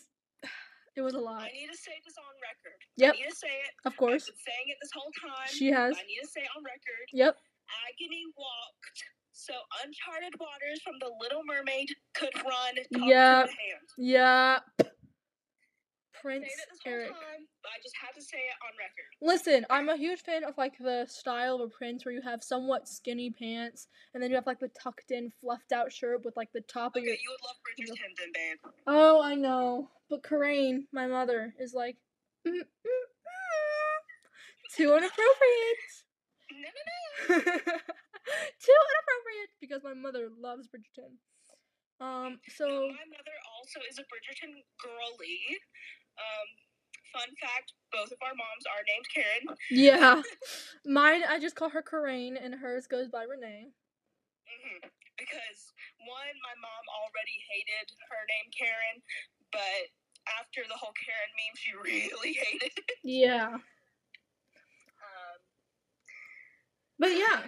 B: [SIGHS] it was a lot.
A: I need to say this on record.
B: Yep.
A: I need to say it.
B: Of course,
A: I've been saying it this whole time.
B: she has.
A: I need to say it on record.
B: Yep.
A: Agony walked so uncharted waters from the Little Mermaid could run.
B: Yep.
A: To the.
B: Yeah. Prince
A: saying it this whole
B: Eric.
A: time, I just had to say it on record.
B: Listen, I'm a huge fan of like the style of a prince where you have somewhat skinny pants and then you have like the tucked in, fluffed out shirt with like the top of
A: Okay,
B: your.
A: you would love Bridgerton then, babe.
B: Oh, I know. But Coraine, my mother, is like, mm, mm, mm. too inappropriate. [LAUGHS]
A: No, no, no. [LAUGHS]
B: too inappropriate because my mother loves Bridgerton. Um, so
A: My mother also is a Bridgerton girly. Um, fun fact: both of our moms are named Karen.
B: yeah, [LAUGHS] mine I just call her Coraine and hers goes by Renee.
A: hmm Because one, my mom already hated her name Karen, but after the whole Karen meme, she [LAUGHS] really hated it.
B: Yeah.
A: Um,
B: But yeah.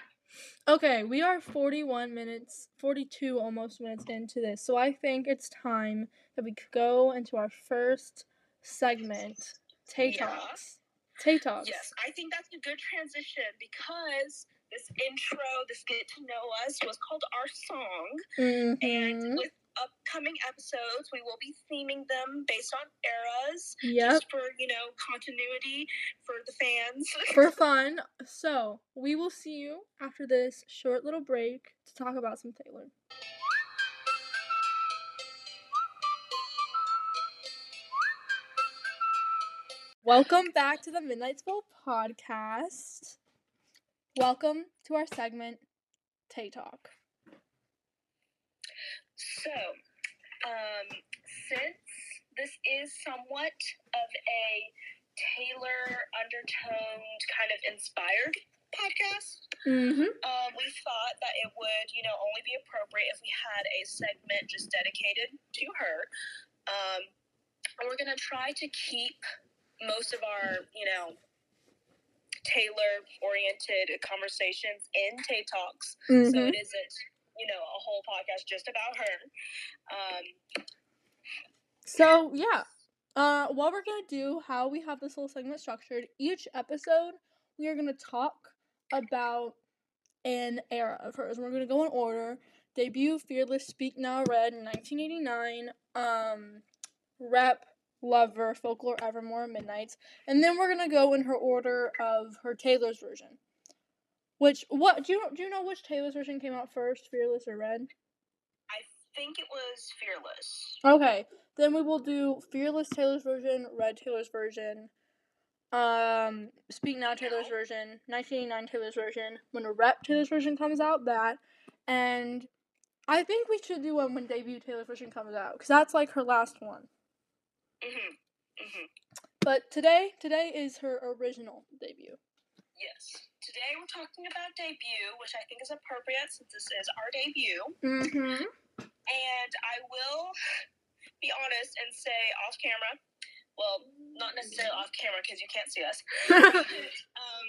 B: Okay, we are 41 minutes, 42 almost minutes into this. So I think it's time that we could go into our first segment, Tay
A: Yeah.
B: Talks. Tay Talks.
A: yes, I think that's a good transition because this intro, this get to know us, was called our song,
B: Mhm.
A: and with upcoming episodes, we will be theming them based on eras,
B: Yep.
A: just for you know continuity for the fans. [LAUGHS]
B: For fun. So we will see you after this short little break to talk about some Taylor. Welcome back to the Midnight School podcast. Welcome to our segment, Tay Talk.
A: So, um, since this is somewhat of a Taylor undertoned kind of inspired podcast,
B: Mm-hmm.
A: um, we thought that it would, you know, only be appropriate if we had a segment just dedicated to her. Um, and we're gonna try to keep most of our, you know, Taylor-oriented conversations in Tay Talks, so
B: Mm-hmm.
A: it isn't, you know, a whole podcast just about her. Um,
B: So yeah, uh, what we're gonna do, how we have this whole segment structured, each episode we are gonna talk about an era of hers. We're gonna go in order: debut, fearless, speak now, red, 1989, um, rep, lover, folklore, evermore, midnights, and then we're gonna go in her order of her Taylor's version. Which what do you do you know which Taylor's version came out first, fearless or red?
A: I think it was Fearless.
B: Okay, then we will do Fearless Taylor's version, Red Taylor's version, um, Speak Now Taylor's version, 1989 Taylor's version. When a Rep Taylor's version comes out, that, and I think we should do one when debut Taylor's version comes out because that's like her last one.
A: Hmm hmm
B: But today, today is her original debut.
A: Yes. Today we're talking about debut, which I think is appropriate since this is our debut.
B: Mm-hmm.
A: And I will be honest and say off camera, well, not necessarily off camera because you can't see us, [LAUGHS] um,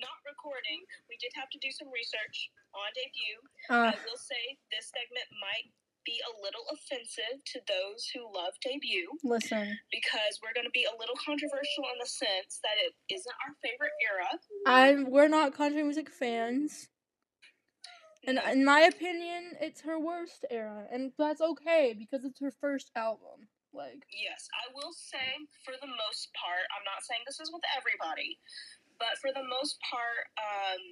A: not recording. We did have to do some research on debut.
B: uh,
A: I will say this segment might be a little offensive to those who love debut
B: listen,
A: because we're going to be a little controversial in the sense that it isn't our favorite era.
B: I'm we're not country music fans. And in my opinion, it's her worst era, and that's okay because it's her first album. Like,
A: Yes, I will say for the most part, I'm not saying this is with everybody, but for the most part, um,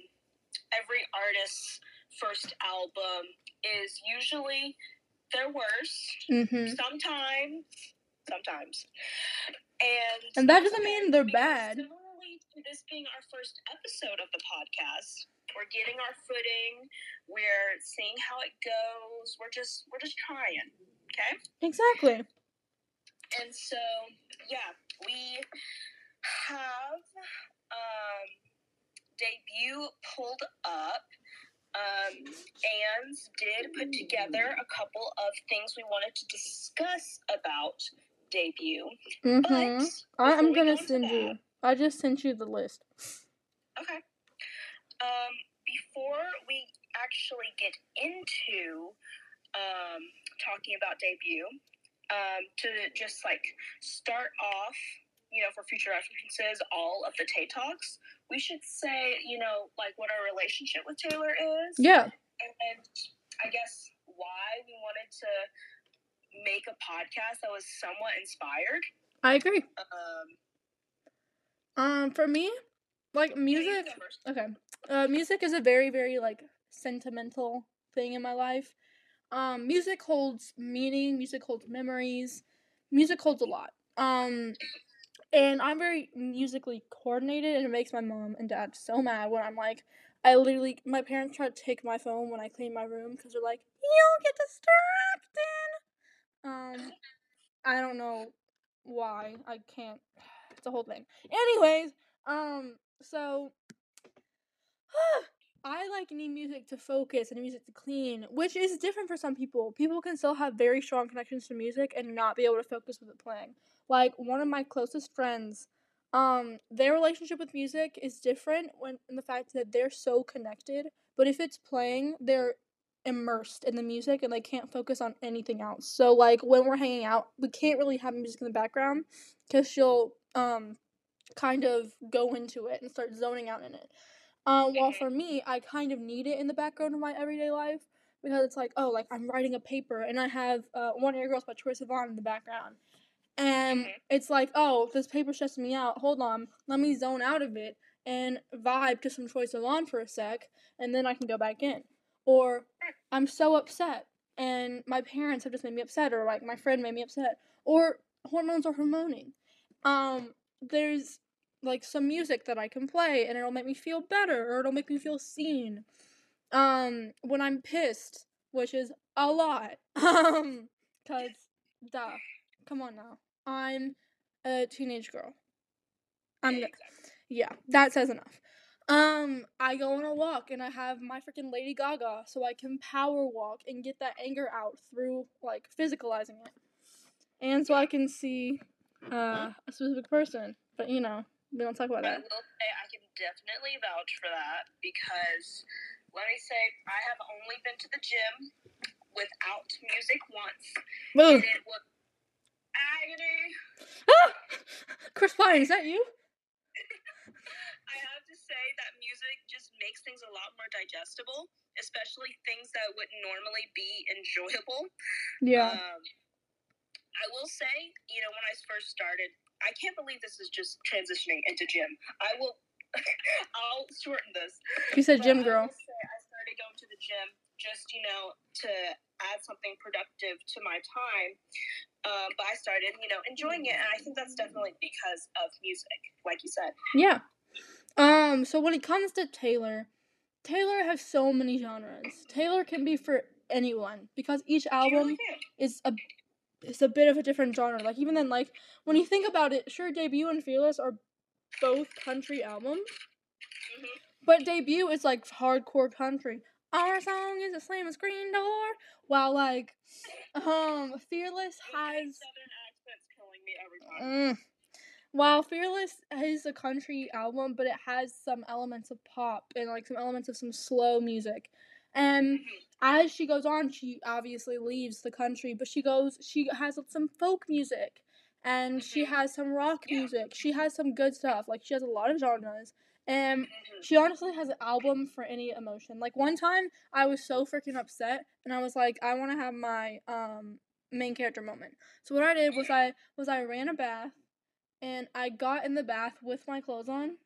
A: every artist's first album is usually their worst.
B: hmm
A: Sometimes, sometimes, and
B: And that doesn't mean they're bad.
A: Similarly to this being our first episode of the podcast, we're getting our footing. We're seeing how it goes. We're just we're just trying. Okay.
B: exactly.
A: And so, yeah, we have um, debut pulled up. Um, and did put together a couple of things we wanted to discuss about debut.
B: hmm
A: But
B: I, I'm gonna
A: go
B: send
A: that-
B: you. I just sent you the list.
A: Okay. Um, before we actually get into um, talking about debut, um, to just like start off, you know, for future references, all of the Tay Talks, we should say, you know, like what our relationship with Taylor is.
B: Yeah.
A: And I guess why we wanted to make a podcast that was somewhat inspired.
B: I agree.
A: Um,
B: Um, for me, like music. Okay. Uh, music is a very, very like sentimental thing in my life. Um, music holds meaning. Music holds memories. Music holds a lot. Um, and I'm very musically coordinated, and it makes my mom and dad so mad when I'm like, I literally, my parents try to take my phone when I clean my room because they're like, you'll get distracted. Um, I don't know why I can't. It's a whole thing. Anyways, um, so [SIGHS] I like need music to focus and music to clean, which is different for some people. People can still have very strong connections to music and not be able to focus with it playing. Like one of my closest friends, um, their relationship with music is different when in the fact that they're so connected, but if it's playing, they're immersed in the music and they can't focus on anything else. So like when we're hanging out, we can't really have music in the background cuz she'll um kind of go into it and start zoning out in it. Um, while for me, I kind of need it in the background of my everyday life because it's like, oh, like I'm writing a paper and I have uh, One Air Girls by Troye Sivan in the background. And
A: Mhm.
B: it's like, oh, this paper stressing me out. Hold on, let me zone out of it and vibe to some Troye Sivan for a sec, and then I can go back in. Or I'm so upset and my parents have just made me upset, or like my friend made me upset, or hormones are hormoning. Um, there's like some music that I can play and it'll make me feel better or it'll make me feel seen. Um, when I'm pissed, which is a lot. [LAUGHS] Um, cause duh, come on now, I'm a teenage girl. I'm
A: Yeah, exactly.
B: yeah, that says enough. Um, I go on a walk and I have my freaking Lady Gaga so I can power walk and get that anger out through like physicalizing it. And so I can see uh, a specific person. But you know, we don't talk about that.
A: I will say I can definitely vouch for that because let me say I have only been to the gym without music once,
B: Boo!
A: and it was agony.
B: Ah! Chris Pine, is that you?
A: I have to say that music just makes things a lot more digestible, especially things that would normally be enjoyable.
B: Yeah.
A: Um, I will say, you know, when I first started, I can't believe this is just transitioning into gym. I will, [LAUGHS] I'll shorten this.
B: You said
A: But
B: gym girl.
A: say I started going to the gym just, you know, to add something productive to my time. Um, but I started, you know, enjoying it, and I think that's definitely because of music, like you said.
B: Yeah. Um, so when it comes to Taylor, Taylor has so many genres. Taylor can be for anyone because each album is a is a bit of a different genre. Like even then, like when you think about it, sure, debut and Fearless are both country albums,
A: Mhm.
B: but debut is like hardcore country. Our song is a slam a screen door, while like um Fearless has
A: Southern accent's killing me every time.
B: Mm. While Fearless is a country album, but it has some elements of pop and like some elements of some slow music. And
A: Mhm.
B: as she goes on, she obviously leaves the country, but she goes, she has some folk music and she
A: Mhm.
B: has some rock
A: Yeah.
B: music. She has some good stuff. Like she has a lot of genres And
A: Mhm.
B: she honestly has an album for any emotion. Like one time I was so freaking upset and I was like, I wanna have my um main character moment. So what I did was I was I ran a bath and I got in the bath with my clothes on.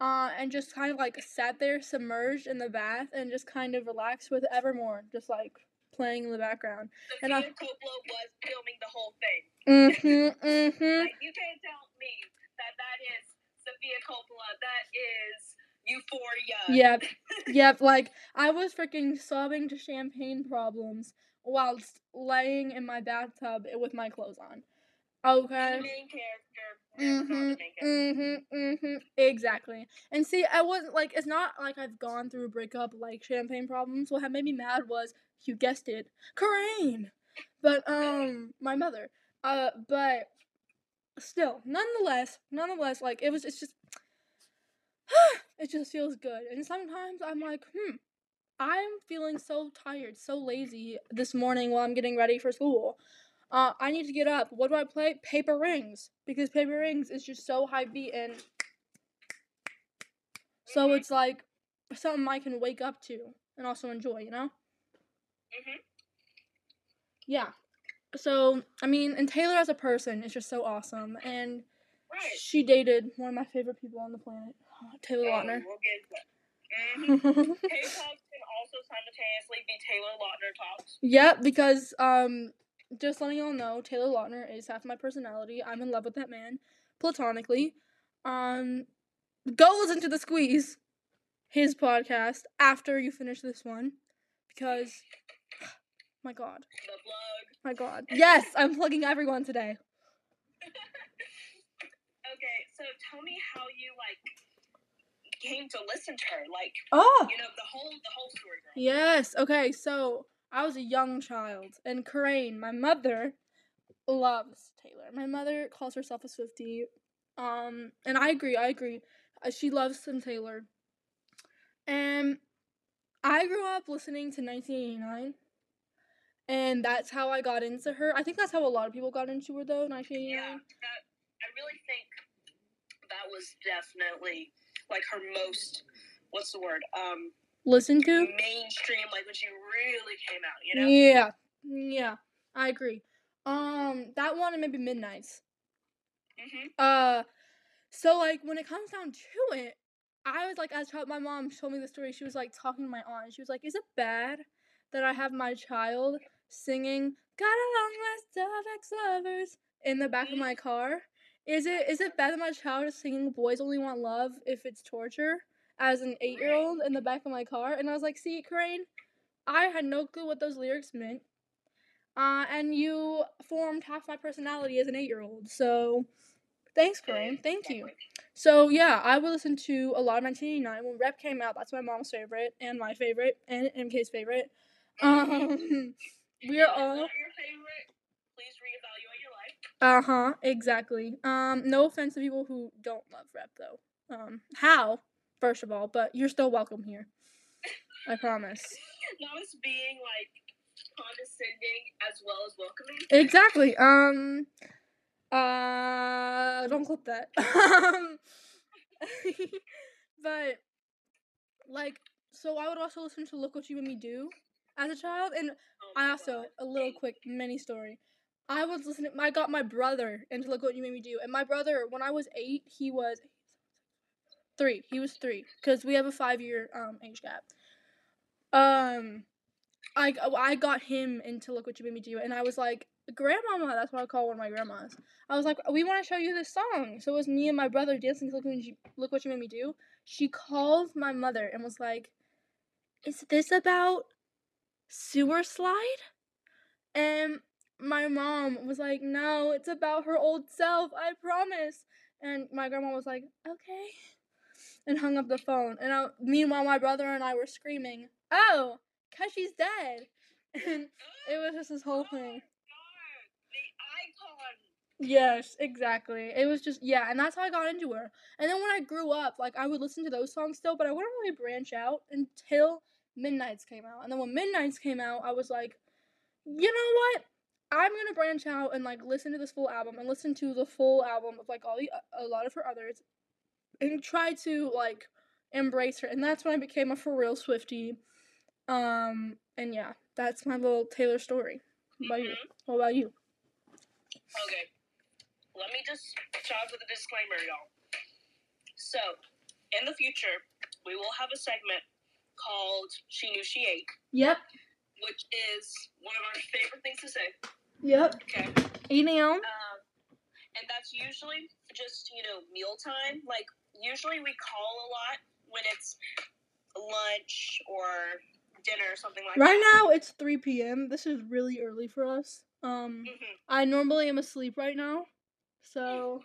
B: Uh, and just kind of like sat there submerged in the bath and just kind of relaxed with Evermore, just like playing in the background. And I-
A: was filming the whole thing.
B: Mm-hmm. Mm-hmm. [LAUGHS]
A: Like you can't tell me that that is Sofia Coppola. That is Euphoria.
B: Yep. [LAUGHS] Yep. Like I was freaking sobbing to champagne problems whilst laying in my bathtub with my clothes on. Okay.
A: main character. The
B: Mhm.
A: main character.
B: Mhm. Mhm. Exactly. And see, I wasn't like it's not like I've gone through a breakup like champagne problems. What had made me mad was you guessed it, Coraine. But um, my mother. Uh, but still, nonetheless, nonetheless, like it was. It's just. [SIGHS] it just feels good, and sometimes I'm like, hmm. I'm feeling so tired, so lazy this morning while I'm getting ready for school. Uh, I need to get up. What do I play? Paper Rings because Paper Rings is just so high beat and so
A: Mhm.
B: it's like something I can wake up to and also enjoy. You know?
A: Mhm.
B: Yeah. So I mean, and Taylor as a person is just so awesome, and
A: Right.
B: she dated one of my favorite people on the planet, Taylor
A: Oh,
B: Lautner.
A: we'll get to that. [LAUGHS] Mhm. K-pop can also simultaneously be Taylor Lautner talks.
B: Yep, because um, just letting y'all know, Taylor Lautner is half my personality. I'm in love with that man, platonically. Um, go listen to the Squeeze, his podcast after you finish this one, because, my God, my [LAUGHS] God, yes, I'm plugging everyone today. [LAUGHS]
A: Okay, so tell me how you like came to listen to her. Like,
B: Oh,
A: you know, the whole the whole story, girl.
B: yes. Okay, so I was a young child, and Coraine, my mother, loves Taylor. My mother calls herself a Swiftie, um, and I agree. I agree. Uh, she loves some Taylor, and I grew up listening to 1989, and that's how I got into her. I think that's how a lot of people got into her, though. 1989.
A: Yeah, that I really think that was definitely like her most what's the word? Um
B: Listen to.
A: mainstream, like when she really came out, you know?
B: Yeah, yeah, I agree. Um, that one and maybe Midnight's.
A: hmm
B: Uh, so like when it comes down to it, I was like, as child, my mom told me the story. She was like talking to my aunt. and She was like, "Is it bad that I have my child singing "Got a long list of ex-lovers" in the back of my car? Is it is it bad that my child is singing "Boys Only Want Love" if it's torture?" As an eight-year-old in the back of my car, and I was like, "See, Coraine, I had no clue what those lyrics meant." Uh, and you formed half my personality as an eight-year-old. So, thanks, Coraine. Thank you. So yeah, I would listen to a lot of 1989 when Rep came out. That's my mom's favorite and my favorite and MK's favorite. [LAUGHS] Um, [LAUGHS] we're all
A: not your favorite. Please reevaluate your life.
B: uh huh exactly. Um, no offense to people who don't love Rep though. Um, how first of all, but you're still welcome here. I promise. [LAUGHS]
A: Not as being like condescending as well as welcoming.
B: Exactly. Um. Uh. Don't clip that. [LAUGHS] Um. [LAUGHS] but, like, so I would also listen to "Look What You Made Me Do" as a child, and
A: Oh
B: I also
A: God.
B: a little quick mini story. I was listening. I got my brother into "Look What You Made Me Do," and my brother, when I was eight, he was three. He was three because we have a five year um age gap. Um, I I got him into "Look What You Made Me Do," and I was like, "Grandmama," that's what I call one of my grandmas. I was like, "We want to show you this song." So it was me and my brother dancing to "Look What You Look What You Made Me Do." She called my mother and was like, "Is this about sewer slide?" And my mom was like, "No, it's about her old self. I promise." And my grandma was like, "Okay," and hung up the phone. And I, meanwhile, my brother and I were screaming, "Oh, cause she's dead!" [LAUGHS] And it was just this whole thing. Yes, exactly. It was just yeah, and that's how I got into her. And then when I grew up, like I would listen to those songs still, but I wouldn't really branch out until Midnight's came out. And then when Midnight's came out, I was like, you know what? I'm gonna branch out and like listen to this full album and listen to the full album of like all the a lot of her others, and try to like embrace her. And that's when I became a for real Swiftie. Um, and yeah, that's my little Taylor story. What about you?
A: Mhm.
B: What about you?
A: Okay. Let me just start with a disclaimer, y'all. So, in the future, we will have a segment called She Knew She Ate,
B: Yep.
A: which is one of our favorite things to say.
B: Yep.
A: Okay.
B: Eating on.
A: Um, and that's usually just, you know, mealtime. Like, usually we call a lot when it's lunch or dinner or something like
B: Right
A: that.
B: Right now it's 3 p.m. This is really early for us. Um,
A: hmm
B: I normally am asleep right now. So,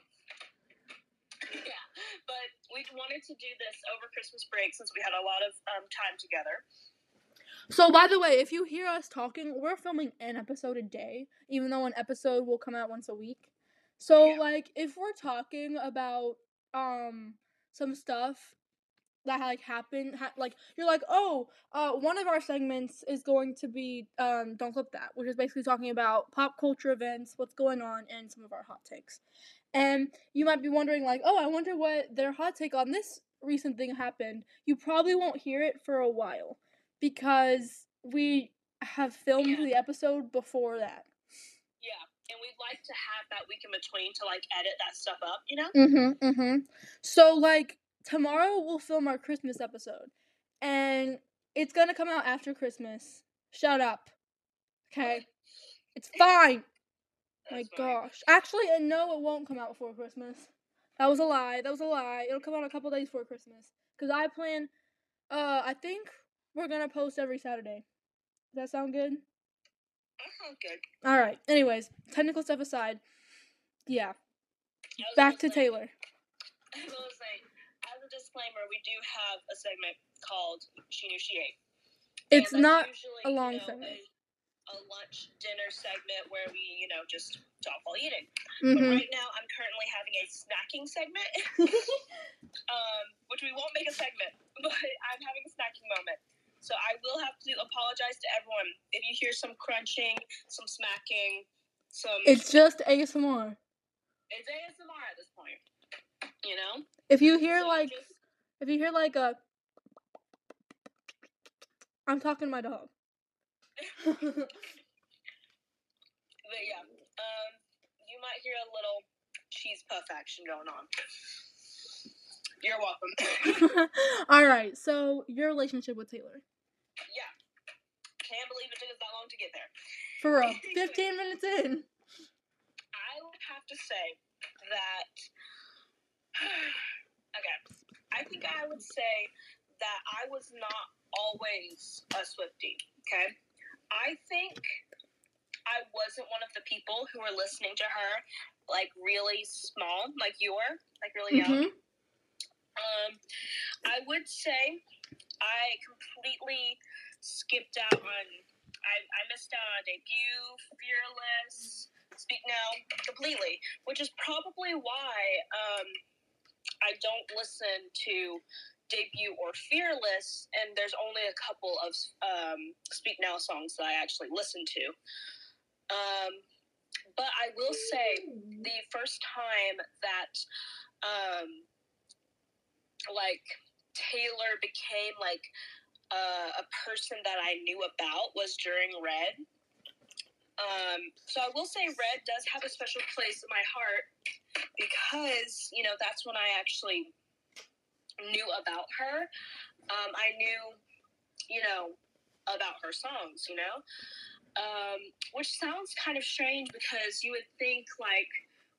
B: [LAUGHS]
A: Yeah, but we wanted to do this over Christmas break since we had a lot of um, time together.
B: so by the way, if you hear us talking, we're filming an episode a day, even though an episode will come out once a week. So,
A: Yeah.
B: like, if we're talking about um some stuff that like happened, ha- like you're like, oh, uh, one of our segments is going to be um, don't clip that, which is basically talking about pop culture events, what's going on, and some of our hot takes. And you might be wondering, like, oh, I wonder what their hot take on this recent thing happened. You probably won't hear it for a while because we have filmed
A: Yeah.
B: the episode before that.
A: Yeah, and we'd like to have that week in between to like edit that stuff up, you know?
B: Mm-hmm. Mm-hmm. So like tomorrow we'll film our Christmas episode. And it's gonna come out after Christmas. Shut up. Okay? It's fine. My gosh. Actually, and no, it won't come out before Christmas. That was a lie. That was a lie. It'll come out a couple days before Christmas. Cause I plan uh I think we're gonna post every Saturday. Does that sound good?
A: That sounds good.
B: Alright. Anyways, technical stuff aside. Yeah. Back to Taylor. [LAUGHS]
A: I say, as a disclaimer, we do have a segment called She Knew She Ate.
B: It's not
A: usually,
B: a long
A: you know,
B: segment.
A: A, lunch dinner segment where we, you know, just talk while eating.
B: mm-hmm.
A: But right now, I'm currently having a snacking segment, [LAUGHS] um, which we won't make a segment, [LAUGHS] but I'm having a snacking moment. So I will have to apologize to everyone if you hear some crunching, some smacking, some.
B: It's just ASMR.
A: it's ASMR at this point. You know.
B: If you hear
A: So
B: like
A: just-
B: if you hear like a I'm talking to my dog. [LAUGHS]
A: But yeah, um, you might hear a little cheese puff action going on. You're welcome. [LAUGHS]
B: All right. So your relationship with Taylor.
A: yeah. Can't believe it took us that long to get there.
B: For real. [LAUGHS] 15 minutes in.
A: I would have to say that. [SIGHS] okay. I think I would say that I was not always a Swiftie. Okay. I think I wasn't one of the people who were listening to her like really small, like you were, like really young.
B: Mhm.
A: Um, I would say I completely skipped out on. I, I missed out on debut, fearless, speak now completely, which is probably why um, I don't listen to debut or fearless, and there's only a couple of um, speak now songs that I actually listen to. Um, but I will say the first time that um, like Taylor became like uh, a person that I knew about was during Red. Um, so I will say Red does have a special place in my heart because you know that's when I actually knew about her. Um, I knew, you know, about her songs. You know, um, which sounds kind of strange because you would think like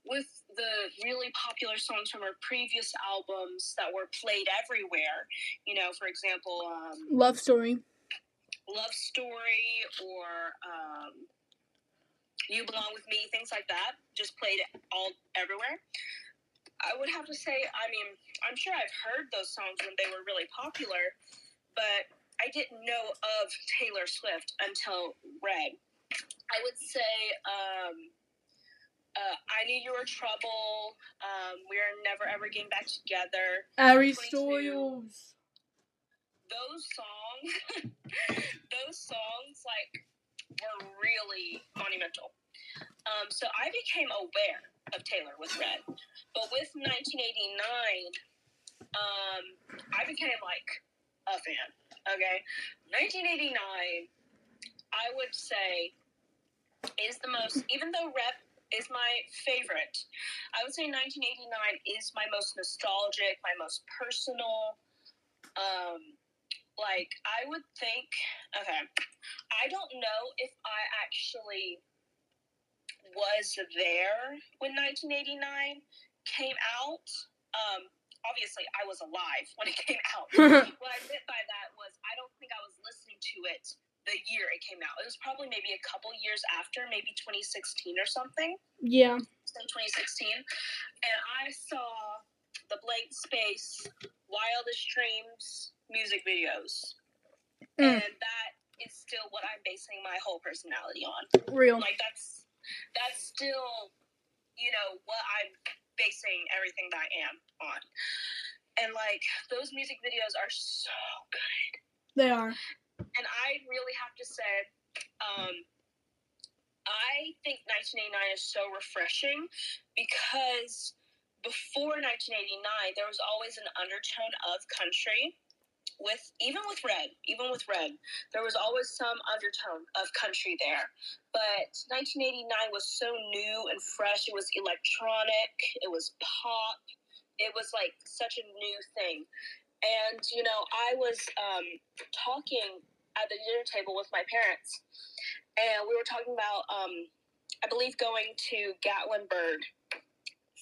A: with the really popular songs from her previous albums that were played everywhere, you know, for example, um,
B: Love story.
A: Love Story or um, You Belong With Me, things like that, just played all everywhere. I would have to say, I mean, I'm sure I've heard those songs when they were really popular, but I didn't know of Taylor Swift until Red. I would say, um, uh, I knew you were trouble. Um, we are never ever getting back together.
B: Ari
A: 22.
B: Stoyles.
A: Those songs, [LAUGHS] those songs, like, were really monumental. Um, so I became aware of Taylor with Red, but with 1989, um, I became like a fan. Okay, 1989, I would say is the most. Even though rep is my favorite, I would say 1989 is my most nostalgic, my most personal. Um, like I would think. Okay, I don't know if I actually was there when 1989 came out. Um, obviously, I was alive when it [LAUGHS] came out. [LAUGHS] what I meant by that was I don't think I was listening to it the year it came out. It was probably maybe a couple years after, maybe 2016 or something.
B: Yeah.
A: So 2016, and I saw the Blank Space, Wildest Dreams music videos,
B: Mm.
A: and that is still what I'm basing my whole personality on.
B: Real.
A: Like that's that's still, you know, what I'm basing everything that I am on. And like those music videos are so good.
B: They are.
A: And I really have to say, um, I think 1989 is so refreshing because before 1989, there was always an undertone of country. With even with red, even with red, there was always some undertone of country there. But 1989 was so new and fresh. It was electronic. It was pop. It was like such a new thing. And you know, I was um, talking at the dinner table with my parents, and we were talking about, um, I believe, going to Gatlinburg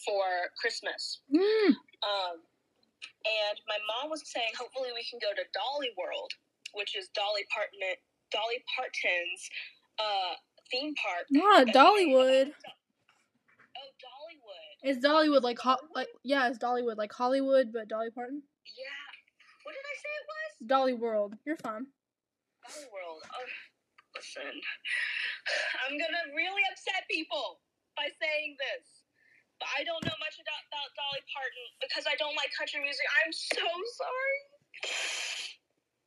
A: for Christmas.
B: Mm.
A: Um, and my mom was saying, hopefully, we can go to Dolly World, which is Dolly Parton, Dolly Parton's uh, theme park.
B: Yeah, Dollywood.
A: Oh, Dollywood.
B: It's Dollywood like ho- like yeah, it's Dollywood like Hollywood, but Dolly Parton.
A: Yeah. What did I say it was?
B: Dolly World. You're fine.
A: Dolly World. Oh, listen, [SIGHS] I'm gonna really upset people by saying this. But I don't know much about, about Dolly Parton because I don't like country music. I'm so sorry.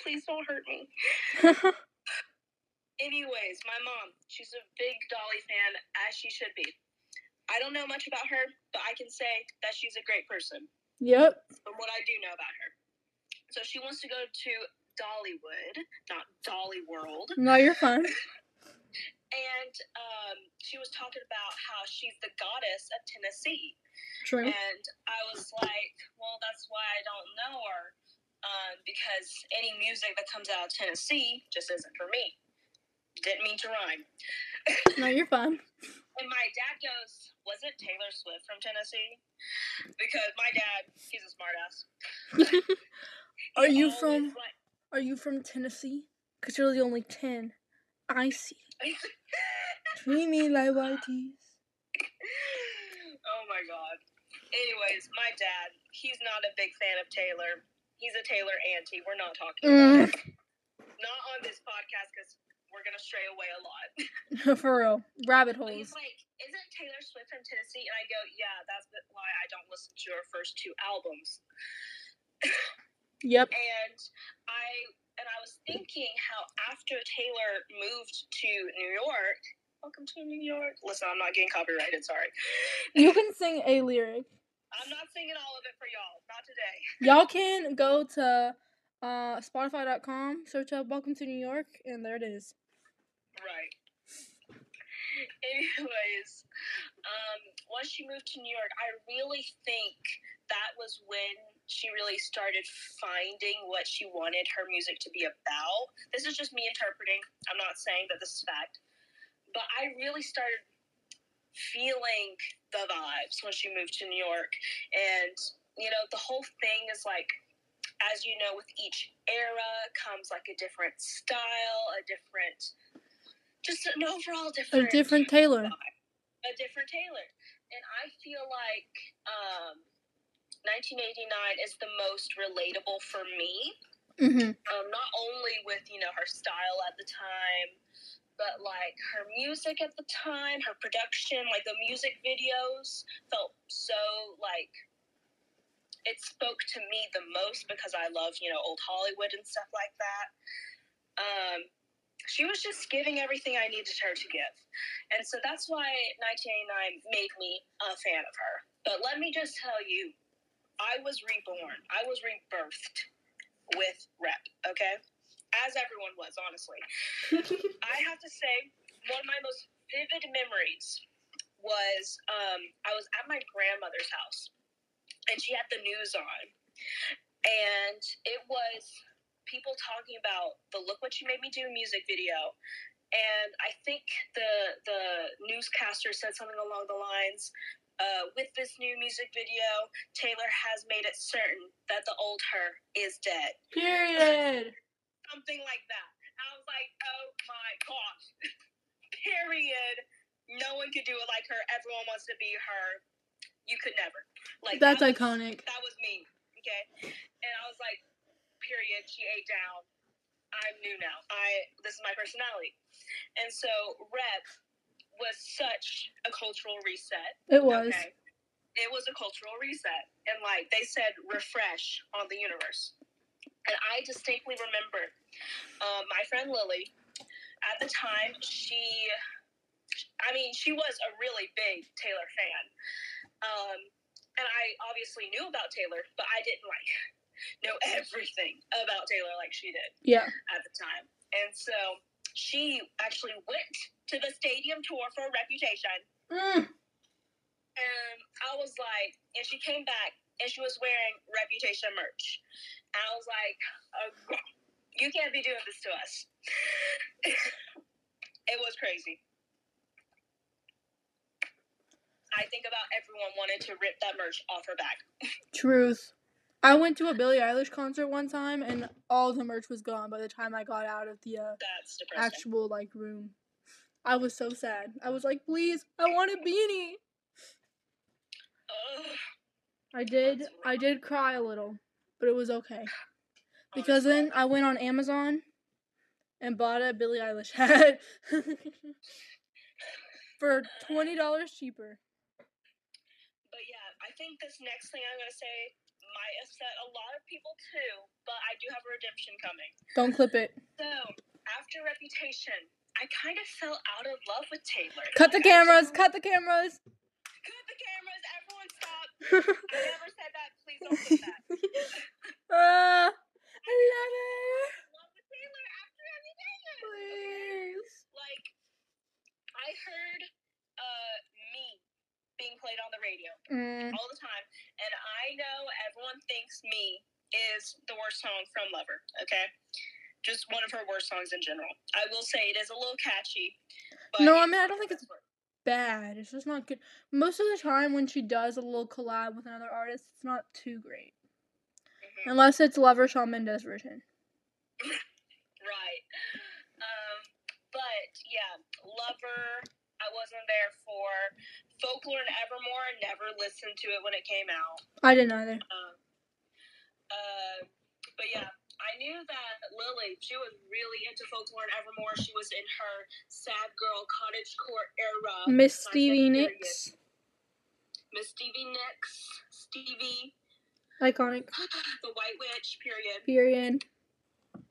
A: Please don't hurt me. [LAUGHS] Anyways, my mom, she's a big Dolly fan, as she should be. I don't know much about her, but I can say that she's a great person
B: yep.
A: from what I do know about her. So she wants to go to Dollywood, not Dolly World.
B: No, you're fine. [LAUGHS]
A: And um, she was talking about how she's the goddess of Tennessee.
B: True.
A: And I was like, well, that's why I don't know her. Um, because any music that comes out of Tennessee just isn't for me. Didn't mean to rhyme.
B: No, you're fine. [LAUGHS]
A: And my dad goes, was it Taylor Swift from Tennessee? Because my dad, he's a smartass. [LAUGHS]
B: Are you from
A: like,
B: Are you from Tennessee? Cause you're the only ten. I see. Treat me like white
A: oh my god. Anyways, my dad, he's not a big fan of Taylor. He's a Taylor anti. We're not talking about
B: Mm,
A: it. Not on this podcast because we're gonna stray away a lot. [LAUGHS]
B: for real. Rabbit
A: But he's
B: holes.
A: like, "Isn't Taylor Swift from Tennessee?" And I go, "Yeah, that's why I don't listen to her first two albums." [LAUGHS]
B: Yep.
A: And I and I was thinking how after Taylor moved to New York, welcome to New York. Listen, I'm not getting copyrighted. Sorry.
B: You can sing a lyric.
A: I'm not singing all of it for y'all. Not today.
B: Y'all can go to uh, Spotify.com, search up Welcome to New York, and there it is.
A: Right. Anyways, um, once she moved to New York, I really think that was when she really started finding what she wanted her music to be about. This is just me interpreting. I'm not saying that this is fact. But I really started feeling the vibes when she moved to New York. And, you know, the whole thing is like, as you know, with each era comes like a different style, a different, just an overall different.
B: A
A: different,
B: different Taylor.
A: a different Taylor. And I feel like um, 1989 is the most relatable for me
B: Mm-hmm.
A: um, not only with you know her style at the time, but like her music at the time, her production, like the music videos felt so like it spoke to me the most because I love you know old Hollywood and stuff like that. Um, she was just giving everything I needed her to give, and so that's why 1989 made me a fan of her. But let me just tell you, I was reborn. I was rebirthed with rep, okay? As everyone was, honestly. [LAUGHS] I have to say, one of my most vivid memories was um, I was at my grandmother's house and she had the news on. And it was people talking about the Look What You Made Me Do music video. And I think the the newscaster said something along the lines, uh, with this new music video, Taylor has made it certain that the old her is dead.
B: Period. [LAUGHS]
A: Something like that. I was like, oh my gosh. [LAUGHS] Period. No one could do it like her. Everyone wants to be her. You could never. Like
B: That's
A: that was-
B: iconic.
A: That was me. Okay. And I was like, period. She ate down. I'm new now. I this is my personality. And so rep was such a cultural reset.
B: It was.
A: Okay. It was a cultural reset. And like they said, refresh on the universe. And I distinctly remember um, my friend Lily, at the time, she, I mean, she was a really big Taylor fan. Um, and I obviously knew about Taylor, but I didn't like [LAUGHS] know everything about Taylor like she did
B: Yeah.
A: at the time. And so she actually went to the stadium tour for Reputation.
B: Mm.
A: And I was like, and she came back and she was wearing Reputation merch. And I was like, oh, you can't be doing this to us. [LAUGHS] it was crazy. I think about everyone wanted to rip that merch off her back. [LAUGHS]
B: Truth. I went to a Billie Eilish concert one time and all the merch was gone by the time I got out of the uh,
A: That's
B: actual like room. I was so sad. I was like, please, I want a beanie. I did. I did cry a little, but it was okay [SIGHS] oh, because then I went on Amazon and bought a Billie Eilish hat [LAUGHS] for twenty dollars cheaper.
A: But yeah, I think this next thing I'm gonna say might upset a lot of people too, but I do have a redemption coming.
B: Don't clip it.
A: So after Reputation, I kind of fell out of love with Taylor.
B: Cut the cameras. Cut the cameras.
A: Cut the cameras. Everyone stop. [LAUGHS] I never said that. Please don't do that. [LAUGHS]
B: Ah, I love it.
A: love Taylor after Reputation.
B: Please.
A: Like, I heard uh me being played on the radio.
B: Mm,
A: all the time. And I know everyone thinks Me is the worst song from Lover, okay? Just one of her worst songs in general. I will say it is a little catchy. But
B: No, I mean, I don't think it's- bad. It's just not good. Most of the time, when she does a little collab with another artist, it's not too great.
A: Mhm.
B: Unless it's Lover Shawn Mendes version. [LAUGHS]
A: Right. Um, but yeah, Lover, I wasn't there for. Folklore and Evermore, never listened to it when it came out.
B: I didn't either.
A: Um, uh, but yeah, I knew that Lily, she was really into folklore and Evermore. She was in her sad girl cottagecore era.
B: Miss Stevie. Nicks.
A: Miss Stevie Nicks, Stevie,
B: Iconic. [SIGHS]
A: the White Witch, period.
B: Period.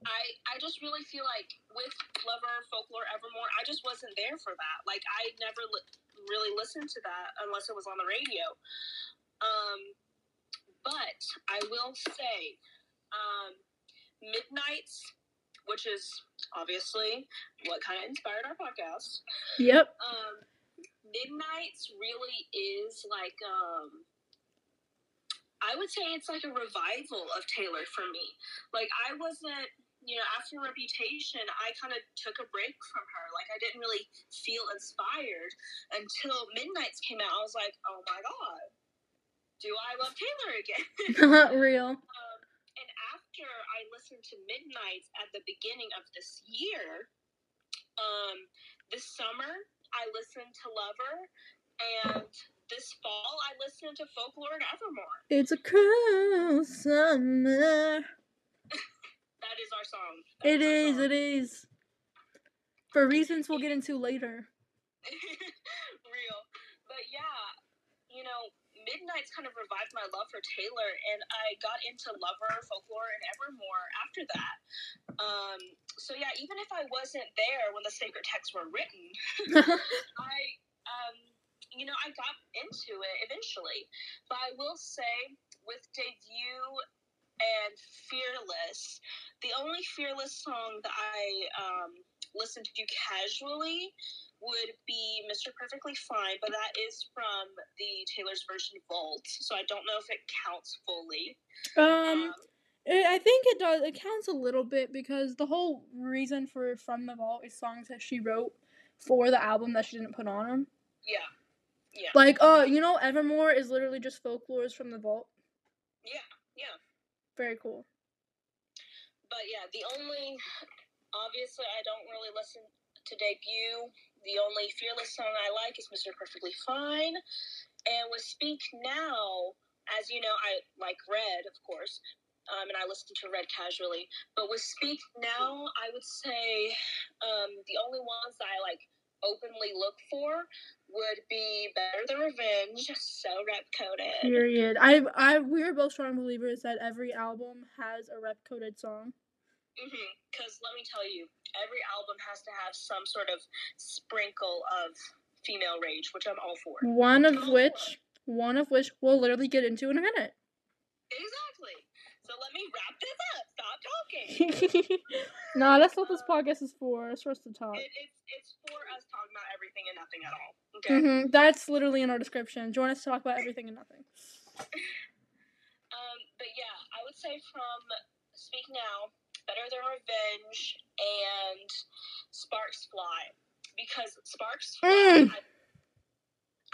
A: I, I just really feel like with Lover, Folklore, Evermore, I just wasn't there for that. Like, I never li- really listened to that unless it was on the radio. Um, but I will say, um, Midnights, which is obviously what kind of inspired our podcast.
B: Yep.
A: Um, Midnights really is like um. I would say it's like a revival of Taylor for me. Like I wasn't, you know, after Reputation, I kind of took a break from her. Like I didn't really feel inspired until Midnights came out. I was like, oh my god, do I love Taylor again? [LAUGHS]
B: Not Real. [LAUGHS]
A: Um, after I listened to Midnights at the beginning of this year, um, this summer I listened to Lover, and this fall I listened to Folklore and Evermore.
B: It's a cruel summer. [LAUGHS]
A: That is our song.
B: It is. It is. For reasons we'll get into later. [LAUGHS]
A: Real. But yeah, you know, Midnight's kind of revived my love for Taylor, and I got into Lover, Folklore, and Evermore after that. Um, so yeah, even if I wasn't there when the sacred texts were written, [LAUGHS] I, um, you know, I got into it eventually. But I will say, with debut and fearless, the only fearless song that I um, listened to casually would be Mr. Perfectly Fine, but that is from the Taylor's version Vault, so I don't know if it counts fully.
B: Um, it, I think it does. It counts a little bit because the whole reason for From the Vault is songs that she wrote for the album that she didn't put on them.
A: yeah, yeah,
B: Like, uh, you know, Evermore is literally just folklores from the vault.
A: yeah, yeah.
B: Very cool.
A: But yeah, the only obviously I don't really listen to debut. The only fearless song I like is Mr. Perfectly Fine. And with Speak Now, as you know, I like Red, of course. Um, and I listen to Red casually. But with Speak Now, I would say um, the only ones that I like openly look for would be Better Than Revenge, so rep coded.
B: Period. I, I, we are both strong believers that every album has a rep coded song.
A: Because Mm-hmm. let me tell you, every album has to have some sort of sprinkle of female rage, which I'm all for.
B: One of
A: all
B: which, one of which we'll literally get into in a minute.
A: Exactly. So let me wrap this up. Stop talking. [LAUGHS]
B: nah, that's what this podcast is for. It's for us to talk.
A: it, it's it's for us talking about everything and nothing at all. Okay.
B: hmm That's literally in our description. Join us to talk about everything and nothing. [LAUGHS]
A: Um, but yeah, I would say from Speak Now, Better Than Revenge, and Sparks Fly. Because Sparks Fly,
B: Mm.
A: I,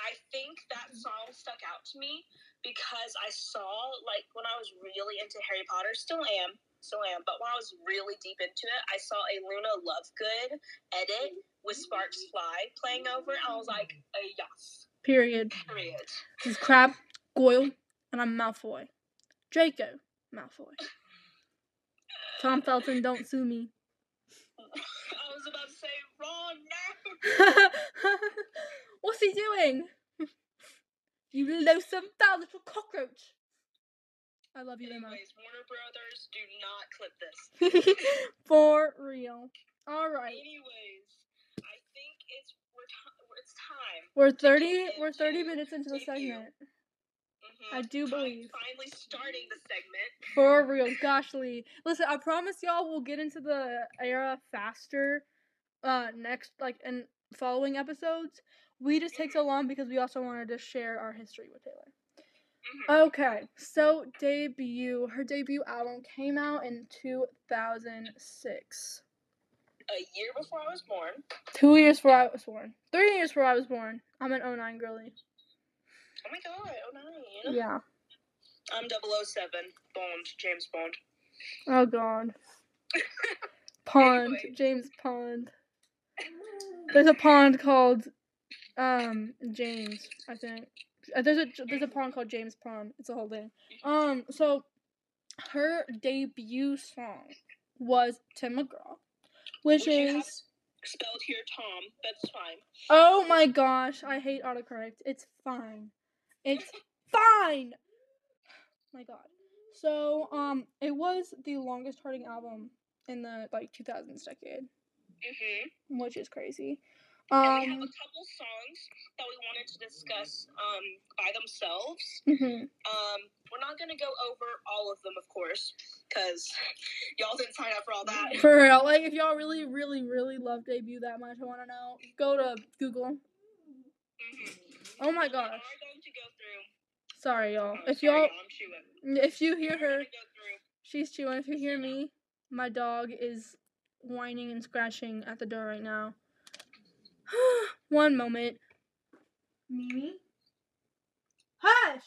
A: I think that song stuck out to me because I saw, like, when I was really into Harry Potter, still am, still am, but when I was really deep into it, I saw a Luna Lovegood edit with Sparks Fly playing over, and I was like, uh, yes,
B: Period.
A: period.
B: This is Crabbe, Goyle, and I'm Malfoy. Draco, Malfoy. Tom Felton, don't sue me.
A: I was about to say, Ron, no! [LAUGHS]
B: What's he doing? You loathsome foul little cockroach. I love you, Emma.
A: Anyways, Warner Brothers, do not clip this. [LAUGHS]
B: For real. Alright.
A: Anyways, I think it's we're ti- it's time.
B: We're 30 we're 30 minutes into the segment.
A: Mhm.
B: I do believe.
A: Finally starting the segment.
B: For real, gosh, Lee. Listen, I promise y'all we'll get into the era faster uh next like in following episodes. We just take so long because we also wanted to share our history with Taylor.
A: Mhm.
B: Okay, so debut. Her debut album came out in 2006.
A: A year before I was born.
B: Two years before I was born. Three years before I was born. I'm an 09 girly.
A: Oh my god, oh nine.
B: Yeah.
A: I'm 007, Bond, James Bond.
B: Oh god. [LAUGHS] Pond.
A: Anyway.
B: James Pond. [LAUGHS] There's a pond called um James, I think. Uh, There's a there's a pond called James Pond. It's a whole thing. Um so her debut song was Tim McGraw, which
A: Which
B: is
A: spelled here Tom, that's fine.
B: Oh my gosh, I hate autocorrect. It's fine. It's fine. My god. So, um, it was the longest charting album in the like 2000s decade,
A: Mm-hmm.
B: which is crazy.
A: and we have a
B: Um,
A: couple songs that we wanted to discuss um, by themselves.
B: mhm.
A: Um, we're not gonna go over all of them, of course, because y'all didn't sign up for all that.
B: for real, like if y'all really, really, really love debut that much, I want to know. Go to Google.
A: Mhm.
B: Oh my gosh.
A: Are going to go through.
B: Sorry, y'all.
A: oh,
B: If
A: sorry,
B: y'all,
A: I'm chewing.
B: if you hear her,
A: gonna go through.
B: she's chewing. If you hear me, my dog is whining and scratching at the door right now. [SIGHS] One moment. Mimi? Hush!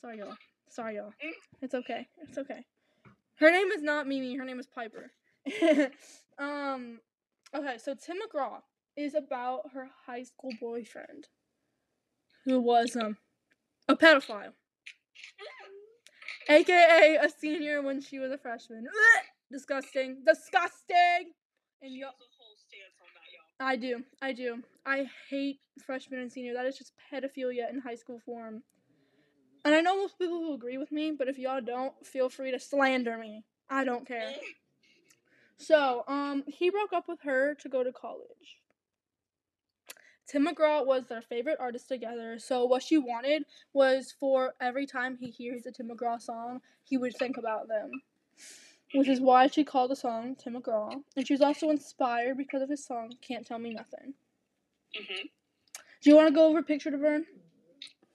B: Sorry, y'all. Sorry, y'all. It's okay. It's okay. Her name is not Mimi. Her name is Piper. [LAUGHS] um. Okay, so Tim McGraw is about her high school boyfriend, who was um a pedophile, aka a senior when she was a freshman. [LAUGHS] Disgusting. Disgusting. And y'all.
A: has a whole stance on that, y'all.
B: I do. I do. I hate freshman and senior. That is just pedophilia in high school form. And I know most people will agree with me, but if y'all don't, feel free to slander me. I don't care. [LAUGHS] So, um, he broke up with her to go to college. Tim McGraw was their favorite artist together. So what she wanted was for every time he hears a Tim McGraw song, he would think about them. Which is why she called the song Tim McGraw. And she was also inspired because of his song Can't Tell Me Nothing.
A: hmm
B: Do you want to go over Picture to Burn?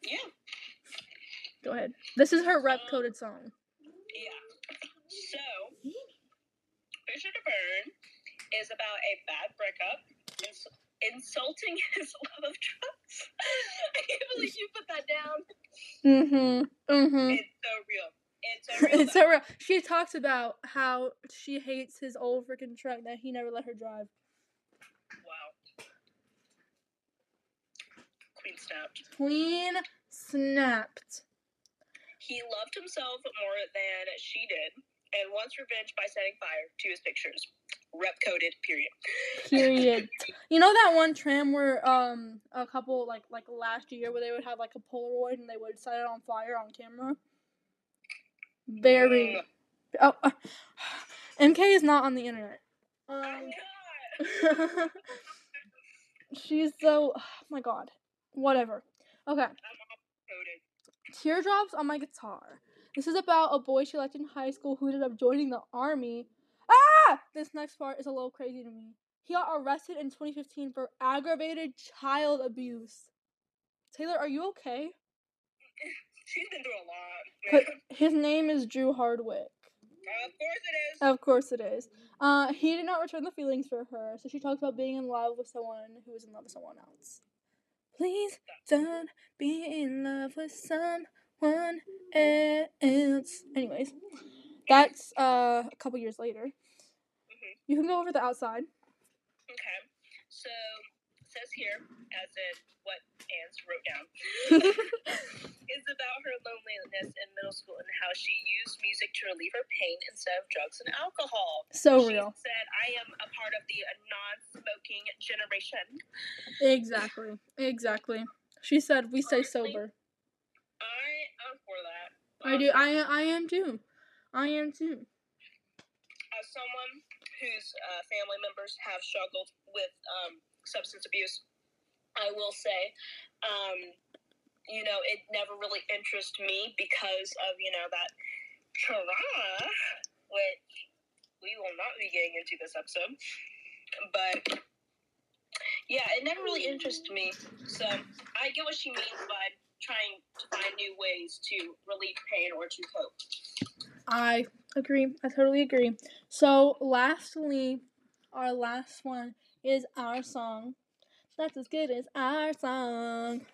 A: Yeah.
B: Go ahead. This is her rep coded song.
A: Yeah. So, Picture to Burn is about a bad breakup, insulting [LAUGHS] his love of drugs. [LAUGHS] I can't believe you put that down.
B: Mm-hmm. Mm-hmm.
A: It's so real. It's so [LAUGHS] real.
B: it's so real. She talks about how she hates his old freaking truck that he never let her drive.
A: wow. Queen snapped.
B: Queen snapped.
A: He loved himself more than she did, and wants revenge by setting fire to his pictures. Rep coded. Period.
B: Period. you know that one tram where um a couple like like last year where they would have like a Polaroid and they would set it on fire on camera. Very. Oh, uh, MK is not on the internet. Um, [LAUGHS] she's so. Oh my god. Whatever. Okay. Teardrops on my guitar. This is about a boy she liked in high school who ended up joining the army. Ah! This next part is a little crazy to me. He got arrested in 2015 for aggravated child abuse. Taylor, are you okay? [LAUGHS]
A: She's been through a lot.
B: His name is Drew Hardwick.
A: of course it is.
B: Of course it is. Uh, he did not return the feelings for her, so she talks about being in love with someone who is in love with someone else. Please don't be in love with someone else. Anyways, that's uh, a couple years later.
A: Mhm.
B: You can go over the outside.
A: Okay. So it says here, as in what Ans wrote down, [LAUGHS] is about her loneliness in middle school and how she used music to relieve her pain instead of drugs and alcohol.
B: so
A: she
B: real.
A: said, "I am a part of the non-smoking generation."
B: Exactly. Exactly. She said we stay
A: Honestly,
B: sober.
A: I am for that.
B: I do. I I am too. I am too.
A: as someone whose uh, family members have struggled with um, substance abuse, I will say, um, you know, it never really interested me because of, you know, that trauma, which we will not be getting into this episode. But yeah, it never really interested me. So I get what she means by trying to find new ways to relieve pain or to cope.
B: I agree. I totally agree. So, lastly, our last one is our song. That's as good as our song. [LAUGHS]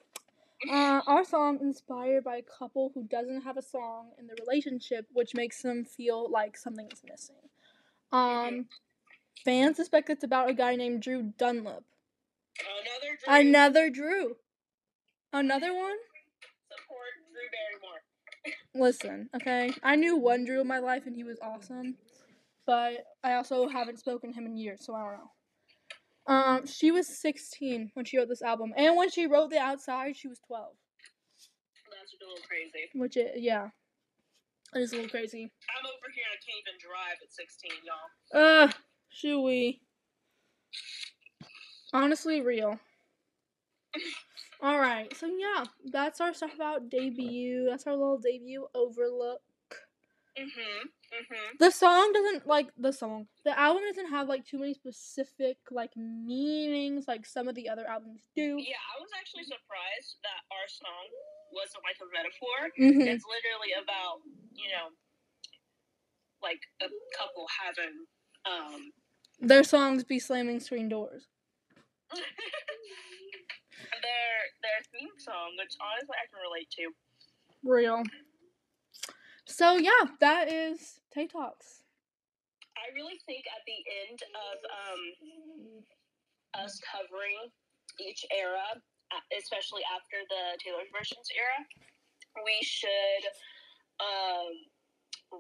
B: Uh, our song inspired by a couple who doesn't have a song in the relationship, which makes them feel like something is missing. Um, fans suspect it's about a guy named Drew Dunlop.
A: Another Drew.
B: Another Drew. Another one.
A: Drew Barrymore.
B: Listen, okay. I knew one Drew in my life and he was awesome, but I also haven't spoken to him in years, so I don't know. Um, she was 16 when she wrote this album, and when she wrote The Outside, she was 12.
A: That's a little crazy.
B: Which, it, yeah, it is a little crazy.
A: I'm over here and I can't even drive at 16, y'all.
B: Uh, Ugh, Shuey. Honestly, real. [LAUGHS] Alright, so yeah, that's our stuff about debut. That's our little debut overlook.
A: Mm-hmm. Mm-hmm.
B: The song doesn't like the song. The album doesn't have like too many specific like meanings like some of the other albums do.
A: Yeah, I was actually surprised that our song wasn't like a metaphor.
B: hmm
A: It's literally about, you know, like a couple having um
B: Their songs be slamming screen doors. [LAUGHS]
A: their their theme song, which honestly I can relate to.
B: Real. So yeah, that is Tay Talks.
A: I really think at the end of um, us covering each era, especially after the Taylor versions era, we should um,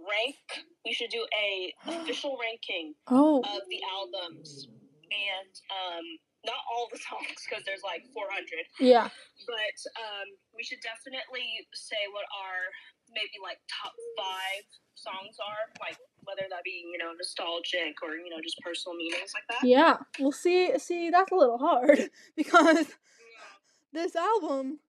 A: rank. We should do a [GASPS] official ranking
B: Oh.
A: of the albums and um, not all the songs because there's like 400,
B: Yeah.
A: but um, we should definitely say what our maybe like top five songs are, like whether that be you know nostalgic or you know just personal meanings like that.
B: Yeah. Well see see that's a little hard [LAUGHS] because this album,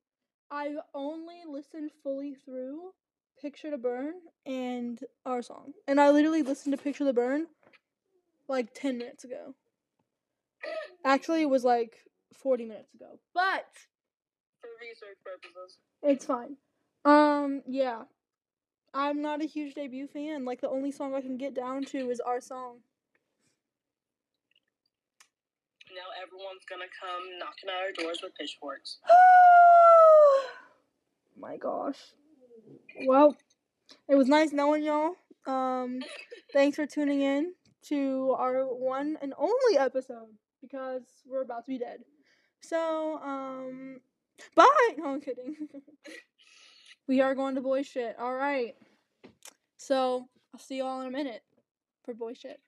B: I've only listened fully through Picture to Burn and our song. And I literally listened to Picture to Burn like 10 minutes ago. Actually, it was like 40 minutes ago. But
A: For research purposes.
B: it's fine. Um, yeah. I'm not a huge debut fan. Like the only song I can get down to is our song.
A: Now everyone's gonna come knocking at our doors with pitchforks. [GASPS]
B: My gosh. Well, it was nice knowing y'all. Um, [LAUGHS] thanks for tuning in to our one and only episode because we're about to be dead. So, um, bye. No, I'm kidding. [LAUGHS] we are going to boy shit. All right. So I'll see y'all in a minute for boy shit.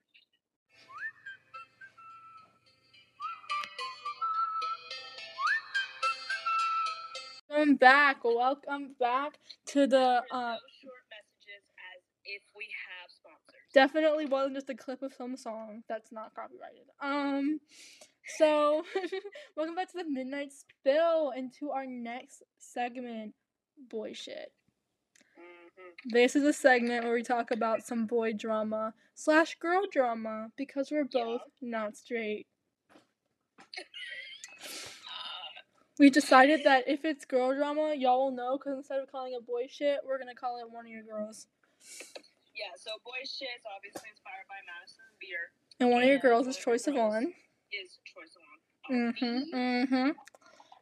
B: Welcome back. Welcome back to the uh
A: no short messages as if we have sponsors.
B: Definitely wasn't just a clip of some song that's not copyrighted. Um so [LAUGHS] welcome back to the Midnight Spill and to our next segment, boy shit.
A: hmm
B: This is a segment where we talk about some boy drama slash girl drama because we're
A: Yeah.
B: both not straight. We decided that if it's girl drama, y'all will know because instead of calling it boy shit, we're gonna call it one of your girls.
A: Yeah, so boy shit is obviously inspired by Madison Beer.
B: And one of your girls
A: one
B: is
A: of
B: Troye
A: your girls.
B: Sivan.
A: Is Troye Sivan.
B: Mm-hmm. Mm-hmm.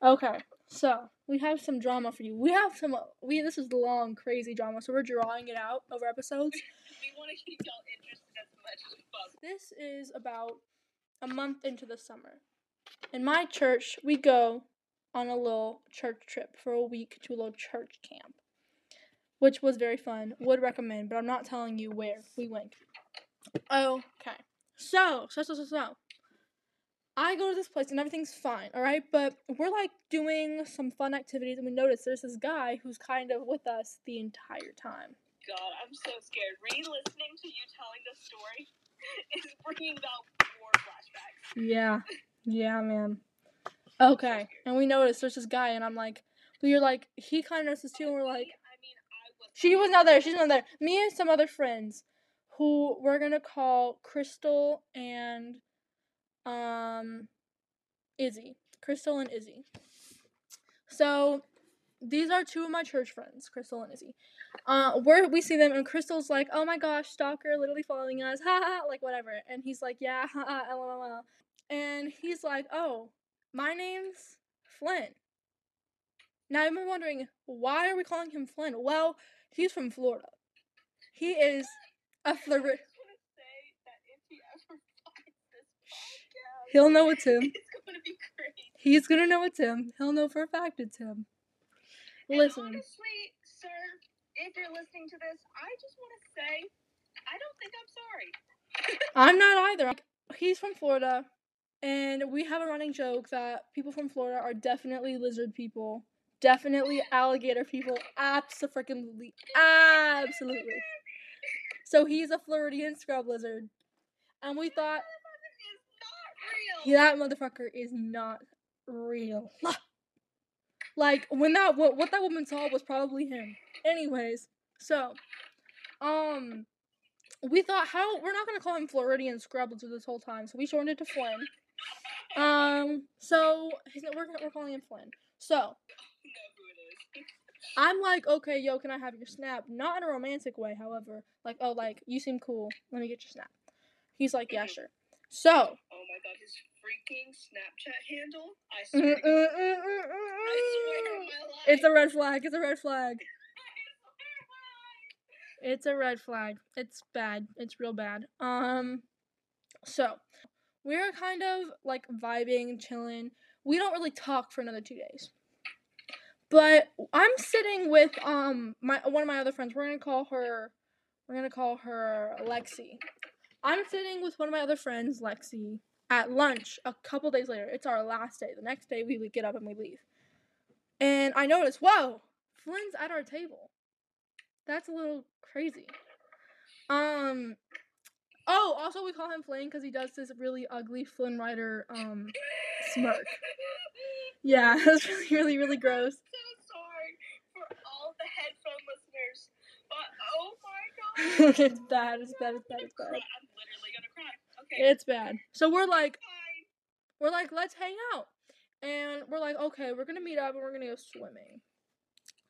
B: Okay. So we have some drama for you. We have some we this is long, crazy drama, so we're drawing it out over episodes. [LAUGHS]
A: We want to keep y'all interested as much as possible.
B: This is about a month into the summer. In my church, we go on a little church trip for a week to a little church camp, which was very fun. Would recommend, but I'm not telling you where we went. Okay. So, so, so, so, so. I go to this place and everything's fine, all right? But we're like doing some fun activities, and we notice there's this guy who's kind of with us the entire time.
A: God, I'm so scared. Re-listening to you telling this story [LAUGHS] is bringing about more flashbacks.
B: Yeah, yeah, man. Okay, and we notice there's this guy, and I'm like, we are like, he kind of notices too, and we're like,
A: Me, I mean, I was.
B: She was not there, she's not there. Me and some other friends, who we're gonna call Crystal and, um, Izzy. Crystal and Izzy. So, these are two of my church friends, Crystal and Izzy. Uh, where we see them, and Crystal's like, "Oh my gosh, stalker, literally following us, ha ha," like whatever, and he's like, "Yeah, ha ha, lol," and he's like, "Oh, my name's Flynn." Now been wondering why are we calling him Flynn? Well, he's from Florida. He is a Florida. [LAUGHS]
A: I just want to say that if he ever [LAUGHS] finds this podcast,
B: He'll know it's him.
A: it's going to be great.
B: He's gonna know it's him. He'll know for a fact it's him.
A: And
B: Listen,
A: honestly, sir, if you're listening to this, I just want to say, I don't think I'm sorry. [LAUGHS]
B: I'm not either. Like, he's from Florida, and we have a running joke that people from Florida are definitely lizard people, definitely alligator people, absolutely, absolutely. So he's a Floridian scrub lizard, and we thought
A: It's not real.
B: that motherfucker is not real. [LAUGHS] like when that what, what that woman saw was probably him. Anyways, so um we thought how we're not gonna call him Floridian scrub lizard this whole time, so we shortened it to Flynn. [LAUGHS] Um, so he's we're we're calling him Flynn. So
A: You know who it is.
B: I'm like, okay, yo, can I have your snap? Not in a romantic way, however. Like, oh, like you seem cool. Let me get your snap. He's like, yeah, sure. So
A: Oh, oh my god, his freaking Snapchat handle. I mm, swear. to mm, mm, I swear on my life.
B: It's a red flag. It's a red flag.
A: I swear on my life.
B: It's a red flag. It's bad. It's real bad. Um, so we're kind of like vibing, chilling. We don't really talk for another two days. But I'm sitting with um my one of my other friends. We're gonna call her. We're gonna call her Lexi. I'm sitting with one of my other friends, Lexi, at lunch a couple days later. It's our last day. The next day we get up and we leave. And I notice, whoa, Flynn's at our table. That's a little crazy. Um. Oh, also we call him Flynn because he does this really ugly Flynn Rider um smirk. Yeah, [LAUGHS] that's really, really, really gross.
A: I'm so sorry for all the headphone listeners. But oh my god. [LAUGHS]
B: it's bad. It's bad. It's bad. It's bad.
A: I'm literally gonna cry. Okay.
B: It's bad. So we're like, we're like, let's hang out, and we're like, okay, we're gonna meet up and we're gonna go swimming.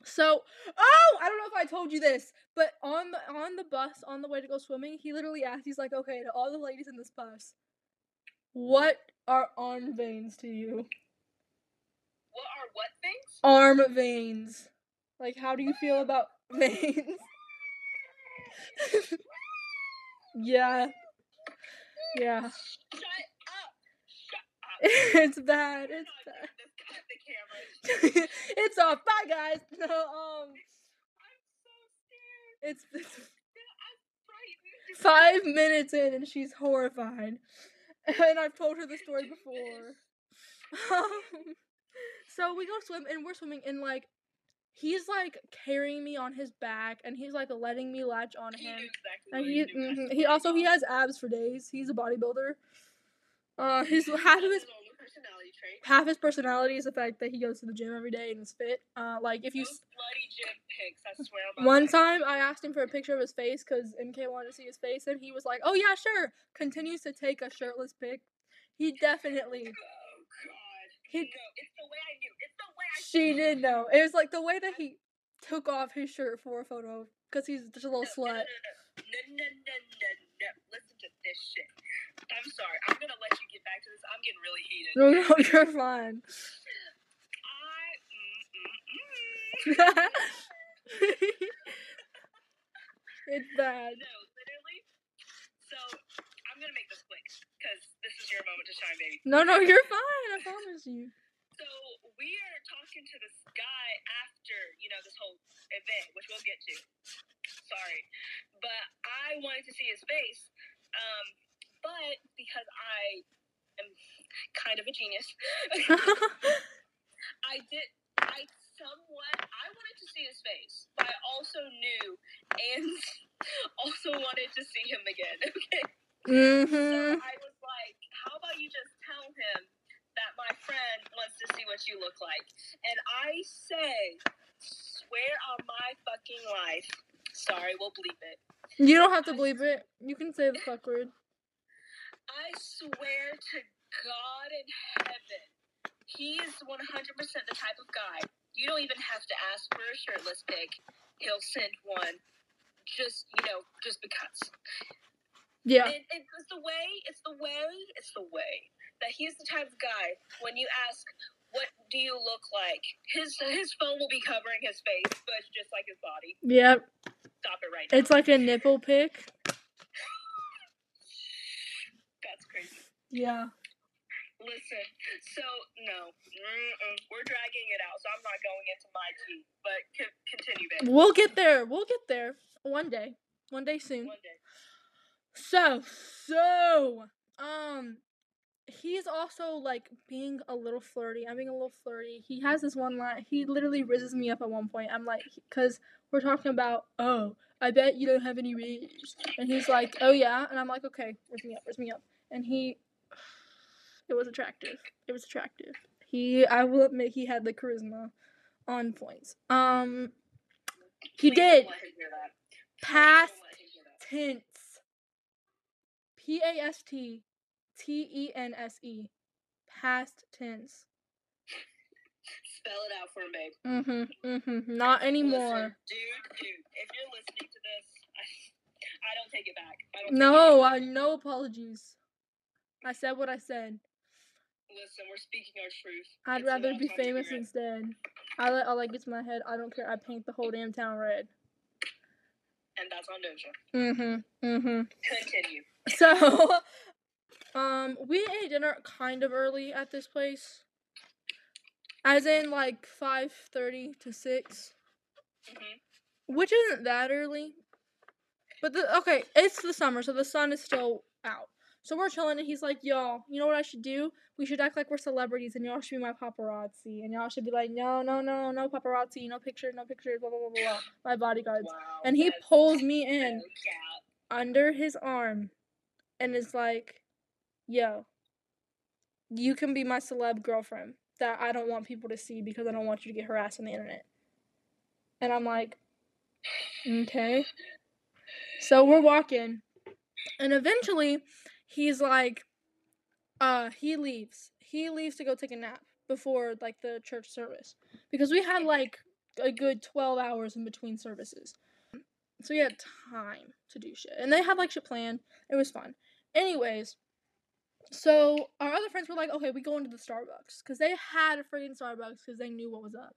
B: So, oh, I don't know if I told you this, but on the on the bus on the way to go swimming, he literally asked, he's like, okay, to all the ladies in this bus, what are arm veins to you?
A: What are what things?
B: Arm veins. Like, how do you feel about [LAUGHS] veins? Yeah. Yeah.
A: Shut up. Shut [LAUGHS] up.
B: it's bad. It's bad.
A: the camera. [LAUGHS]
B: it's off. Bye, guys. [LAUGHS] No, um,
A: I'm so scared.
B: it's, it's
A: Frightened.
B: five minutes in and she's horrified. And I've told her the story before. Um, so we go swim and we're swimming and like he's like carrying me on his back and he's like letting me latch on
A: He
B: him.
A: exactly
B: And he mhm, he also he has abs for days. He's a bodybuilder. Uh, his half of his
A: That's all the personality trait.
B: half his personality is the fact that he goes to the gym every day and is fit. Uh, like if you
A: Those bloody gym pics, I swear
B: One time I asked him for a picture of his face because MK wanted to see his face, and he was like, "Oh yeah, sure." Continues to take a shirtless pic. He definitely,
A: Oh god.
B: he,
A: No, it's the way I knew. It's the way I
B: she did know. It was like the way that he took off his shirt for a photo because he's just a little
A: no,
B: slut.
A: No, no, no, no, no, no, no. Listen to this shit. I'm sorry. I'm gonna let you get back to this. I'm getting really heated.
B: No, no, [LAUGHS] you're fine.
A: I. Mm, mm, mm.
B: it's bad.
A: No, literally. So I'm gonna make this quick because this is your moment to shine, baby.
B: No, no, [LAUGHS] you're fine. I promise you.
A: So we are talking to this guy after you know this whole event, which we'll get to. Sorry, but I wanted to see his face. Um, but because I am kind of a genius, [LAUGHS] I did. I somewhat. I wanted to see his face, but I also knew and [LAUGHS] also wanted to see him again. [LAUGHS] Okay. So
B: mhm.
A: I was like, how about you just tell him that my friend wants to see what you look like? And I say, swear on my fucking life. Sorry, we'll bleep it.
B: You don't have to believe it. You can say the fuck word. [LAUGHS]
A: I swear to God in heaven, he is 100% the type of guy. You don't even have to ask for a shirtless pic. He'll send one. Just, you know, just because.
B: Yeah.
A: And it's the way, it's the way, it's the way that he's the type of guy when you ask, "What do you look like?" His his phone will be covering his face, but just like his body.
B: Yep.
A: Stop it right now.
B: It's like a nipple pic.
A: That's crazy.
B: Yeah.
A: Listen, so no, Mm-mm. we're dragging it out, so I'm not going into my tea. But c- continue, babe.
B: We'll get there. We'll get there one day. One day soon.
A: One day.
B: So, so, um, he's also like being a little flirty. I'm being a little flirty. He has this one line. He literally rizzes me up at one point. I'm like, because we're talking about, oh, I bet you don't have any rizz. And he's like, oh yeah. And I'm like, okay, rizz me up, rizz me up. And he, [SIGHS] it was attractive. It was attractive. He, I will admit, he had the charisma on points. Um, he
A: Please
B: did.
A: Don't let him hear that. Please
B: Past
A: don't let him hear that.
B: tense. P A S T T E N S E. Past tense.
A: Spell it out for babe.
B: Mm-hmm. Mm-hmm. Not anymore.
A: Listen, dude, dude, if you're listening to this, I, I don't take it back. I don't
B: No,
A: it
B: I no apologies. I said what I said.
A: Listen, we're speaking our truth.
B: I'd
A: It's
B: rather be famous instead. I let all that gets in my head. I don't care. I paint the whole damn town red.
A: And that's on Doja.
B: Mm-hmm. Mm-hmm.
A: Continue. [LAUGHS]
B: So, um, we ate dinner kind of early at this place. As in like five thirty to six.
A: hmm
B: which isn't that early. But the okay, it's the summer, so the sun is still out. So we're chilling, and he's like, "Y'all, you know what I should do? We should act like we're celebrities, and y'all should be my paparazzi, and y'all should be like, no, no, no, no paparazzi, no pictures, no pictures, blah blah blah blah, my bodyguards."
A: Wow.
B: And he pulls [LAUGHS] me in
A: cap.
B: under his arm, and is like, "Yo, you can be my celeb girlfriend." that I don't want people to see because I don't want you to get harassed on the internet. And I'm like, okay. So we're walking, and eventually he's like, uh, he leaves. He leaves to go take a nap before like the church service because we had like a good 12 hours in between services. So we had time to do shit. And they had like shit planned. It was fun. Anyways, so our other friends were like, okay, we go into the Starbucks because they had a freaking Starbucks because they knew what was up.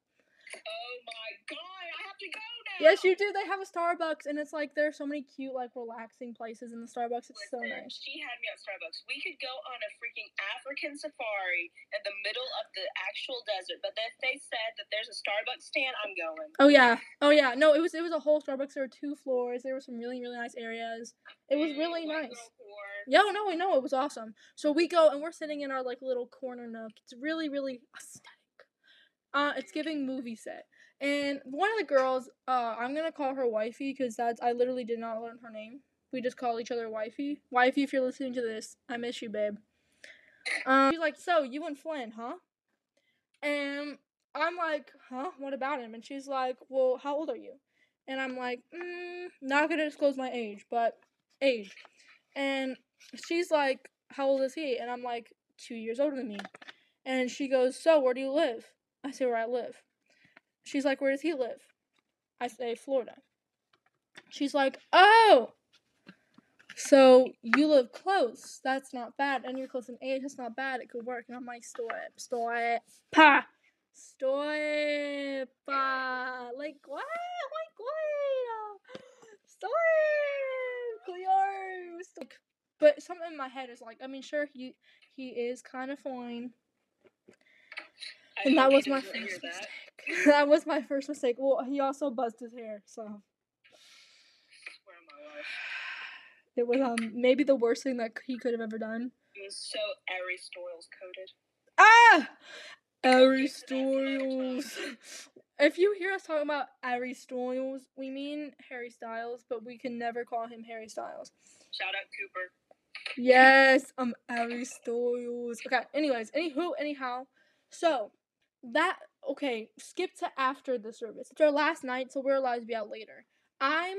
A: Oh my god, I have to go.
B: Yes, you do. They have a Starbucks, and it's like there's so many cute, like relaxing places in the Starbucks. It's so nice.
A: She had me at Starbucks. We could go on a freaking African safari in the middle of the actual desert, but if they said that there's a Starbucks stand, I'm going.
B: Oh yeah, oh yeah. No, it was it was a whole Starbucks. There were two floors. There were some really really nice areas. It was really nice. Yeah, no, I know it was awesome. So we go and we're sitting in our like little corner nook. It's really, really aesthetic. Uh, it's giving movie set. And one of the girls, uh, I'm gonna call her wifey because that's I literally did not learn her name. We just call each other wifey. Wifey, if you're listening to this, I miss you, babe. Um, she's like, so you and Flynn, huh? And I'm like, huh? What about him? And she's like, well, how old are you? And I'm like, mm, not gonna disclose my age, but age. And she's like, How old is he? And I'm like, Two years older than me. And she goes, So, where do you live? I say, Where I live. She's like, Where does he live? I say, Florida. She's like, Oh! So, you live close. That's not bad. And you're close in age. That's not bad. It could work. And I'm like, Stop. Stop. Pa! Stop. Pa! Like, what? Like, what? Stop. Cleo. Stop. But something in my head is like, I mean, sure, he he is kind of fine. And that was my first mistake. [LAUGHS] that was my first mistake. Well, he also buzzed his hair, so
A: Swear my life.
B: it was um maybe the worst thing that he could have ever done.
A: It was so Aries Stoyles coded.
B: Ah, Ari
A: get to that some other time.
B: Styles. If you hear us talking about Ari Styles, we mean Harry Styles, but we can never call him Harry Styles.
A: Shout out Cooper.
B: Yes, I'm Ari Styles. Okay, anyways, anywho, anyhow. So, that, okay, skip to after the service. It's our last night, so we're allowed to be out later. I'm,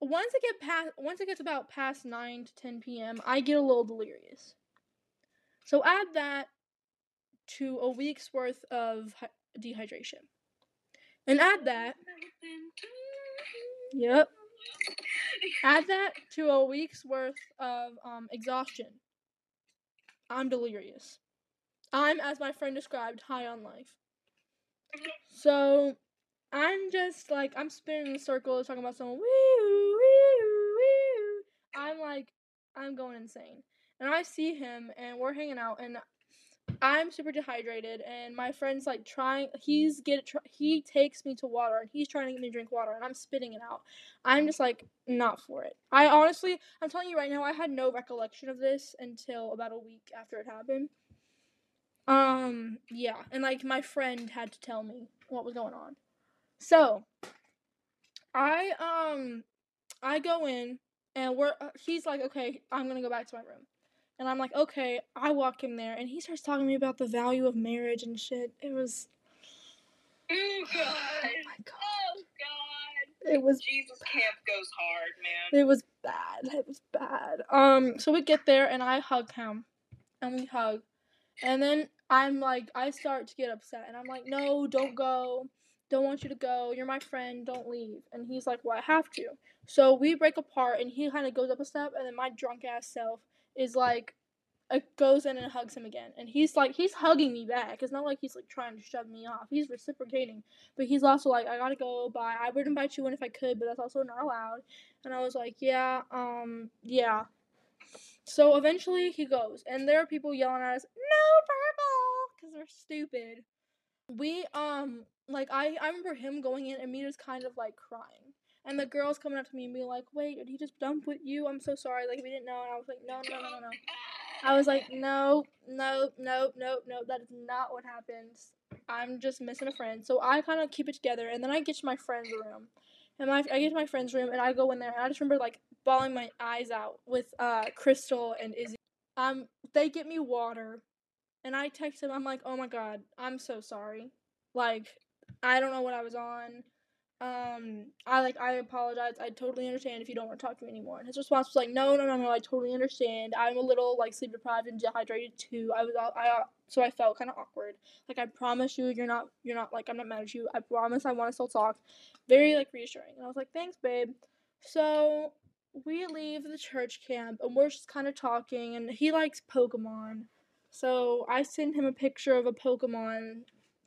B: once it get past, once it gets about past 9 to 10 p.m., I get a little delirious. So add that to a week's worth of hy- dehydration. And add that, yep, add that to a week's worth of um, exhaustion. I'm delirious. I'm, as my friend described, high on life. So I'm just like I'm spinning in circles talking about someone. I'm like I'm going insane, and I see him, and we're hanging out, and I'm super dehydrated, and my friend's like trying. He's get he takes me to water, and he's trying to get me to drink water, and I'm spitting it out. I'm just like not for it. I honestly, I'm telling you right now, I had no recollection of this until about a week after it happened. Um, yeah, and like my friend had to tell me what was going on. So, I um I go in and we're uh, he's like, "Okay, I'm going to go back to my room." And I'm like, "Okay." I walk in there and he starts talking to me about the value of marriage and shit. It was
A: Oh god.
B: oh my god.
A: Oh god.
B: It was
A: Jesus camp goes hard, man.
B: It was bad. It was bad. Um, so we get there and I hug him, and we hug, and then I'm like, I start to get upset, and I'm like, no, don't go. Don't want you to go. You're my friend. Don't leave. And he's like, well, I have to. So we break apart, and he kind of goes up a step, and then my drunk ass self is like, uh, goes in and hugs him again, and he's like, he's hugging me back. It's not like he's like trying to shove me off. He's reciprocating, but he's also like, I gotta go. Bye. I would invite you in if I could, but that's also not allowed. And I was like, yeah, um, yeah. So eventually he goes, and there are people yelling at us, no purple, because they're stupid. We, um, like, I, I remember him going in and me just kind of like crying. And the girls coming up to me and being like, wait, did he just dump with you? I'm so sorry. Like, we didn't know. And I was like, no, no, no, no, no. I was like, no, no, no, no, no, that is not what happens. I'm just missing a friend. So I kind of keep it together, and then I get to my friend's room. And my, I get to my friend's room, and I go in there, and I just remember, like, bawling my eyes out with uh, Crystal and Izzy. Um, they get me water, and I text him. I'm like, "Oh my god, I'm so sorry. Like, I don't know what I was on. Um, I like, I apologize. I totally understand if you don't want to talk to me anymore." And his response was like, "No, no, no, no. I totally understand. I'm a little like sleep deprived and dehydrated too. I was, I, so I felt kind of awkward. Like, I promise you, you're not, you're not like, I'm not mad at you. I promise, I want to still talk. Very like reassuring." And I was like, "Thanks, babe." So we leave the church camp and we're just kind of talking and he likes Pokemon. So I sent him a picture of a Pokemon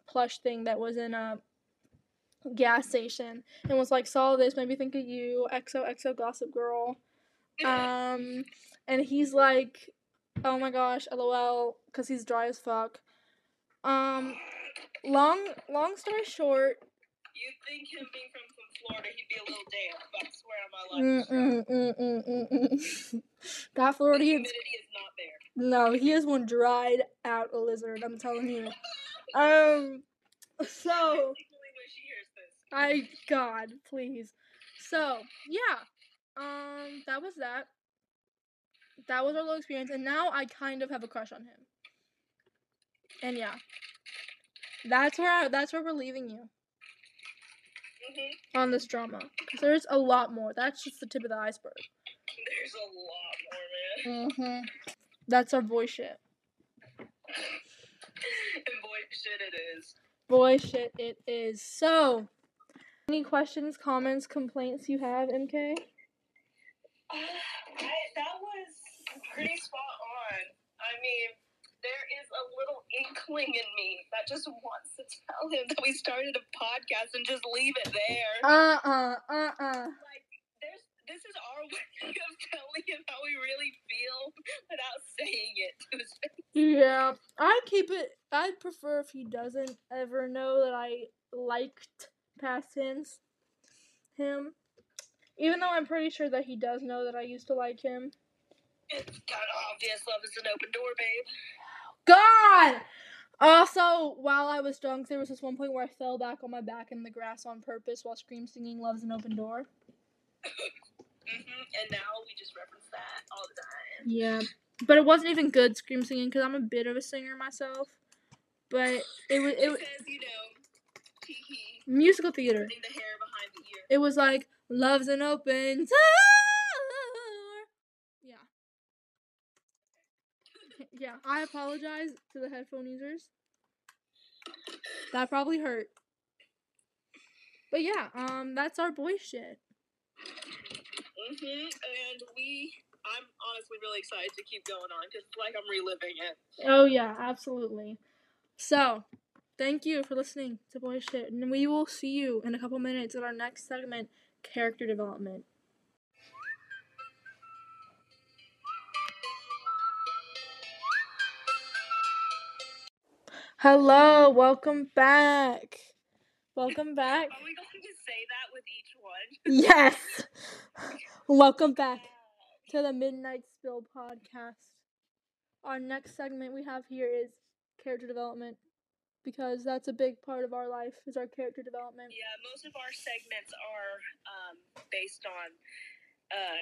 B: plush thing that was in a gas station and was like, saw this, made me think of you, XOXO Gossip Girl. [LAUGHS] Um, and he's like, oh my gosh, lol, because he's dry as fuck. Um, long, long story short,
A: You'd think him being from, from Florida, he'd be a little damp, but I swear on my life,
B: mm, mm, mm, [LAUGHS] that
A: the humidity is not there.
B: No, he is one dried out lizard, I'm telling you. Um so [LAUGHS]
A: particularly wish he hears this.
B: I God, please. So, yeah. Um that was that. That was our little experience and now I kind of have a crush on him. And yeah. That's where I, that's where we're leaving you
A: hmm
B: on this drama. 'Cause there's a lot more. That's just the tip of the iceberg.
A: There's a lot more, man.
B: Mhm. That's our boy shit.
A: and [LAUGHS] boy, shit it is.
B: Boy shit it is. So, any questions, comments, complaints you have, MK?
A: Uh, I, that was pretty spot on. I mean, there is a little inkling in me that just wants to tell him that we started a podcast and just leave it there.
B: Uh uh uh uh.
A: like, there's this is our [LAUGHS] way of telling him how we really feel without saying it to his face.
B: Yeah, I'd keep it. I'd prefer if he doesn't ever know that I liked past tense him. Even though I'm pretty sure that he does know that I used to like him.
A: It's kind of obvious love is an open door, babe.
B: God! Also, while I was drunk, there was this one point where I fell back on my back in the grass on purpose while Scream singing Love's an Open Door. [LAUGHS]
A: hmm And now we just reference that all the time.
B: Yeah. But it wasn't even good Scream singing because I'm a bit of a singer myself. But it was, it was
A: you know,
B: musical theater.
A: the hair behind the ear.
B: It was like love's an open door. Yeah. [LAUGHS] Yeah, I apologize to the headphone users. That probably hurt. But yeah, um, that's our boy shit.
A: hmm And we, I'm honestly really excited to keep going on because like I'm reliving it.
B: Oh yeah, absolutely. So, thank you for listening to boy shit, and we will see you in a couple minutes in our next segment, character development. Hello, welcome back. Welcome back.
A: Are we going to say that with each one? [LAUGHS]
B: Yes. welcome back to the Midnight Spill podcast. Our next segment we have here is character development because that's a big part of our life is our character development.
A: Yeah, most of our segments are um, based on uh,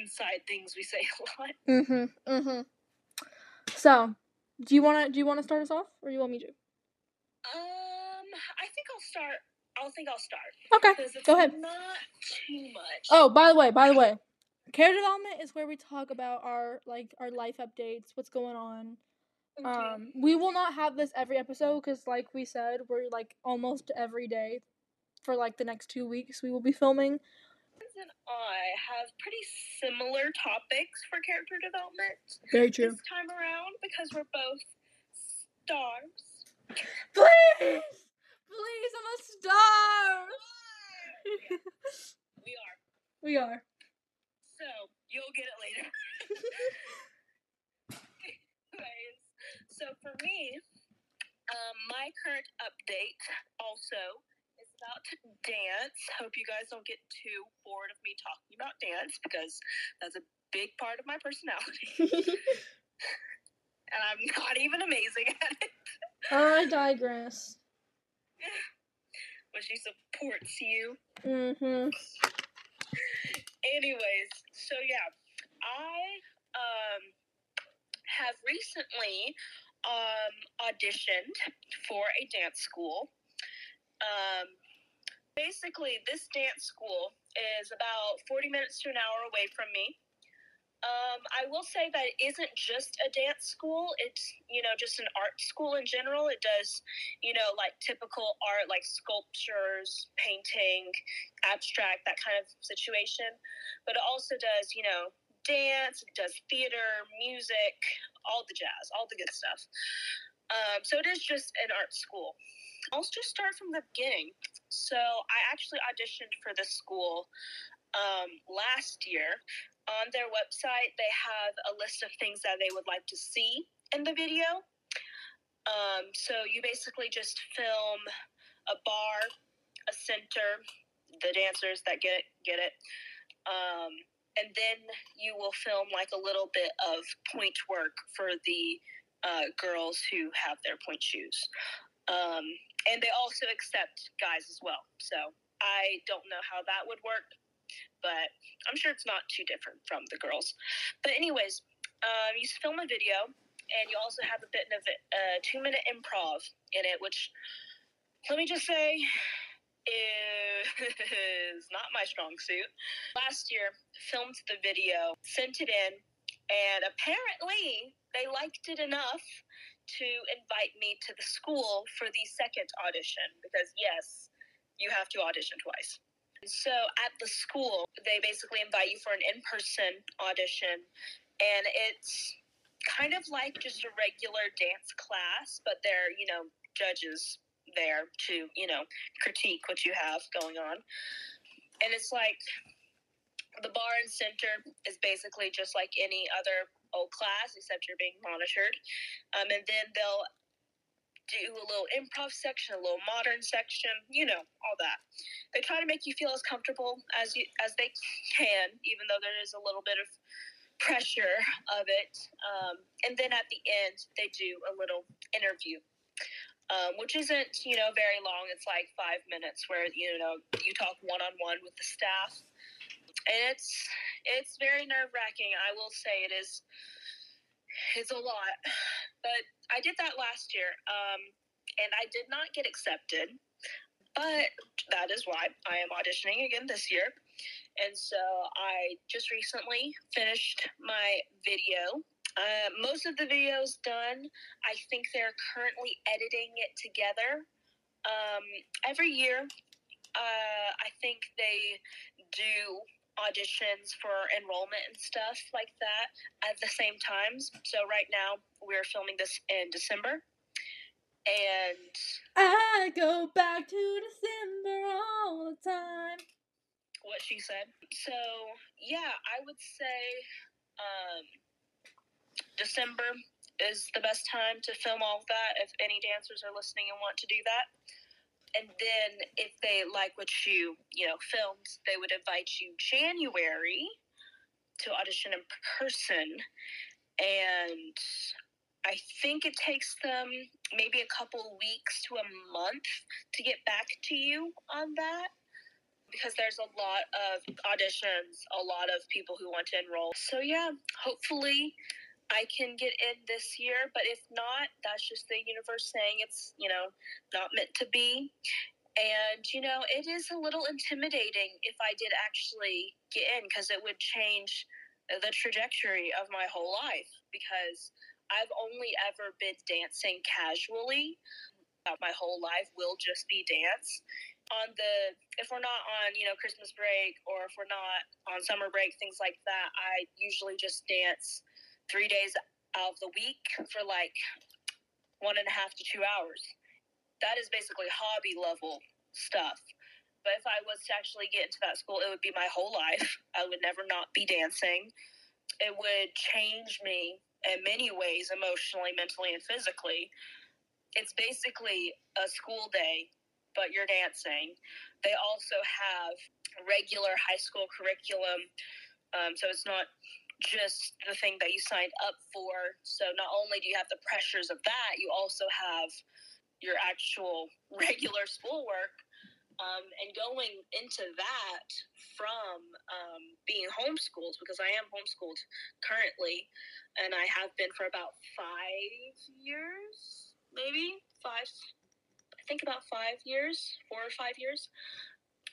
A: inside things we say [LAUGHS] a lot.
B: Mhm. Mhm. So, do you want to do you want to start us off or you want me to?
A: Um, I think I'll start. I think I'll start.
B: Okay. Go ahead.
A: Not too much.
B: Oh, by the way, by the way, character development is where we talk about our like our life updates, what's going on. Um, we will not have this every episode because, like we said, we're like almost every day for like the next two weeks. We will be filming.
A: And I have pretty similar topics for character development
B: Very true.
A: this time around because we're both stars.
B: Please, please, I'm a star.
A: We are.
B: we are.
A: So you'll get it later. [LAUGHS] So for me, um, my current update also is about dance. Hope you guys don't get too bored of me talking about dance because that's a big part of my personality, [LAUGHS] and I'm not even amazing at it.
B: I digress.
A: But she supports you.
B: Mm-hmm.
A: Anyways, so yeah, I um have recently um, auditioned for a dance school. Um, basically, this dance school is about 40 minutes to an hour away from me. Um, I will say that it isn't just a dance school. It's, you know, just an art school in general. It does, you know, like typical art, like sculptures, painting, abstract, that kind of situation. But it also does, you know, dance, does theater, music, all the jazz, all the good stuff. Um, so it is just an art school. I'll just start from the beginning. So I actually auditioned for this school um, last year. On their website, they have a list of things that they would like to see in the video. Um, so you basically just film a bar, a center, the dancers that get it, get it, um, and then you will film like a little bit of pointe work for the uh, girls who have their pointe shoes. Um, and they also accept guys as well. So I don't know how that would work, but I'm sure it's not too different from the girls. But, anyways, um, you film a video, and you also have a bit of a uh, two minute improv in it, which let me just say is [LAUGHS] not my strong suit. Last year, filmed the video, sent it in, and apparently they liked it enough to invite me to the school for the second audition because, yes, you have to audition twice. So at the school, they basically invite you for an in person audition, and it's kind of like just a regular dance class, but they're, you know, judges there to, you know, critique what you have going on. And it's like the bar and center is basically just like any other old class, except you're being monitored. Um, and then they'll do a little improv section, a little modern section, you know, all that. They try to make you feel as comfortable as you as they can, even though there is a little bit of pressure of it. Um, and then at the end, they do a little interview um, which isn't you know very long. It's like five minutes where you know you talk one on one with the staff, and it's it's very nerve wracking. I will say it is. It's a lot, but I did that last year, um, and I did not get accepted. But that is why I am auditioning again this year. And so I just recently finished my video uh, most of the videos done. I think they're currently editing it together. Um, every year, uh, I think they do auditions for enrollment and stuff like that at the same times. So right now we're filming this in December. And
B: I go back to December all the time.
A: What she said. So yeah, I would say um, December is the best time to film all of that if any dancers are listening and want to do that. And then if they like what you, you know, filmed, they would invite you January to audition in person. And I think it takes them maybe a couple weeks to a month to get back to you on that because there's a lot of auditions, a lot of people who want to enroll. So, yeah, hopefully I can get in this year, but if not, that's just the universe saying it's, you know, not meant to be. And, you know, it is a little intimidating if I did actually get in because it would change the trajectory of my whole life because I've only ever been dancing casually. Uh, my whole life will just be dance. On the, if we're not on, you know, Christmas break or if we're not on summer break, things like that, I usually just dance three days out of the week for like one and a half to two hours. That is basically hobby level stuff. But if I was to actually get into that school, it would be my whole life. I would never not be dancing. It would change me in many ways, emotionally, mentally, and physically. It's basically a school day, but you're dancing. They also have regular high school curriculum. Um, so it's not just the thing that you signed up for. So not only do you have the pressures of that, you also have your actual [LAUGHS] regular schoolwork. Um, and going into that from um, being homeschooled, because I am homeschooled currently, and I have been for about five years, maybe five, I think about five years, four or five years.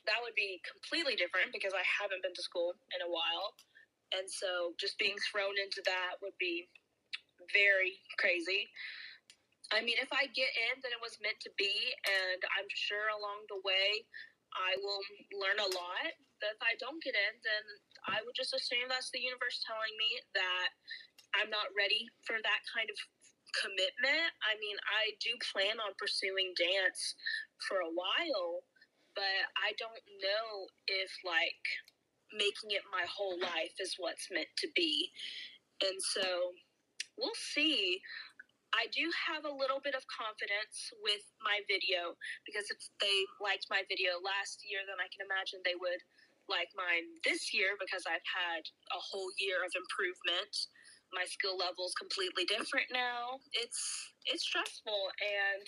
A: That would be completely different because I haven't been to school in a while. And so just being thrown into that would be very crazy. I mean, if I get in, then it was meant to be, and I'm sure along the way I will learn a lot. But if I don't get in, then I would just assume that's the universe telling me that I'm not ready for that kind of commitment. I mean, I do plan on pursuing dance for a while, but I don't know if like making it my whole life is what's meant to be. And so we'll see. I do have a little bit of confidence with my video because if they liked my video last year, then I can imagine they would like mine this year because I've had a whole year of improvement. My skill level is completely different now. It's it's stressful and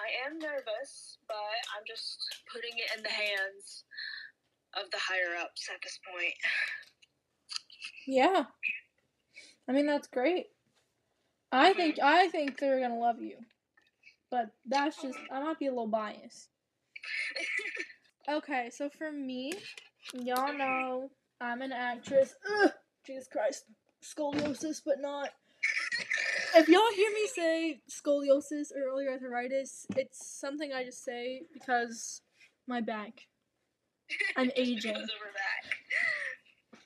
A: I am nervous, but I'm just putting it in the hands of the higher ups at this point.
B: Yeah. I mean that's great. I mm-hmm. think I think they're gonna love you. But that's just I might be a little biased. [LAUGHS] Okay, so for me, y'all know I'm an actress. Ugh, Jesus Christ. Scoliosis, but not. If y'all hear me say scoliosis or early arthritis, it's something I just say because my back. I'm aging.
A: Goes over back.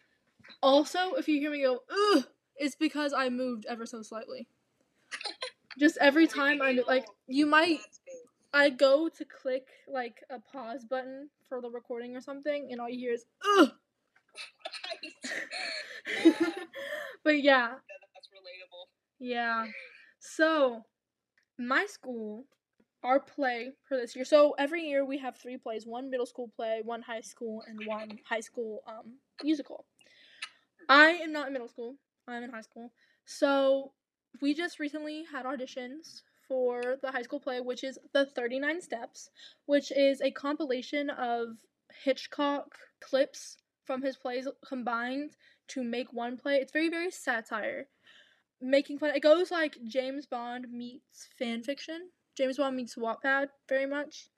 B: Also, if you hear me go, ugh, it's because I moved ever so slightly. [LAUGHS] Just every time I like, oh, you might I go to click like a pause button for the recording or something, and all you hear is ugh. [LAUGHS] but [LAUGHS] yeah,
A: That's relatable.
B: yeah. So, my school, our play for this year. So every year we have three plays: one middle school play, one high school, and one high school um musical. I am not in middle school. I'm in high school. So we just recently had auditions for the high school play, which is The 39 Steps, which is a compilation of Hitchcock clips from his plays combined to make one play. It's very, very satire. Making fun. It goes like James Bond meets fan fiction. James Bond meets Wattpad very much.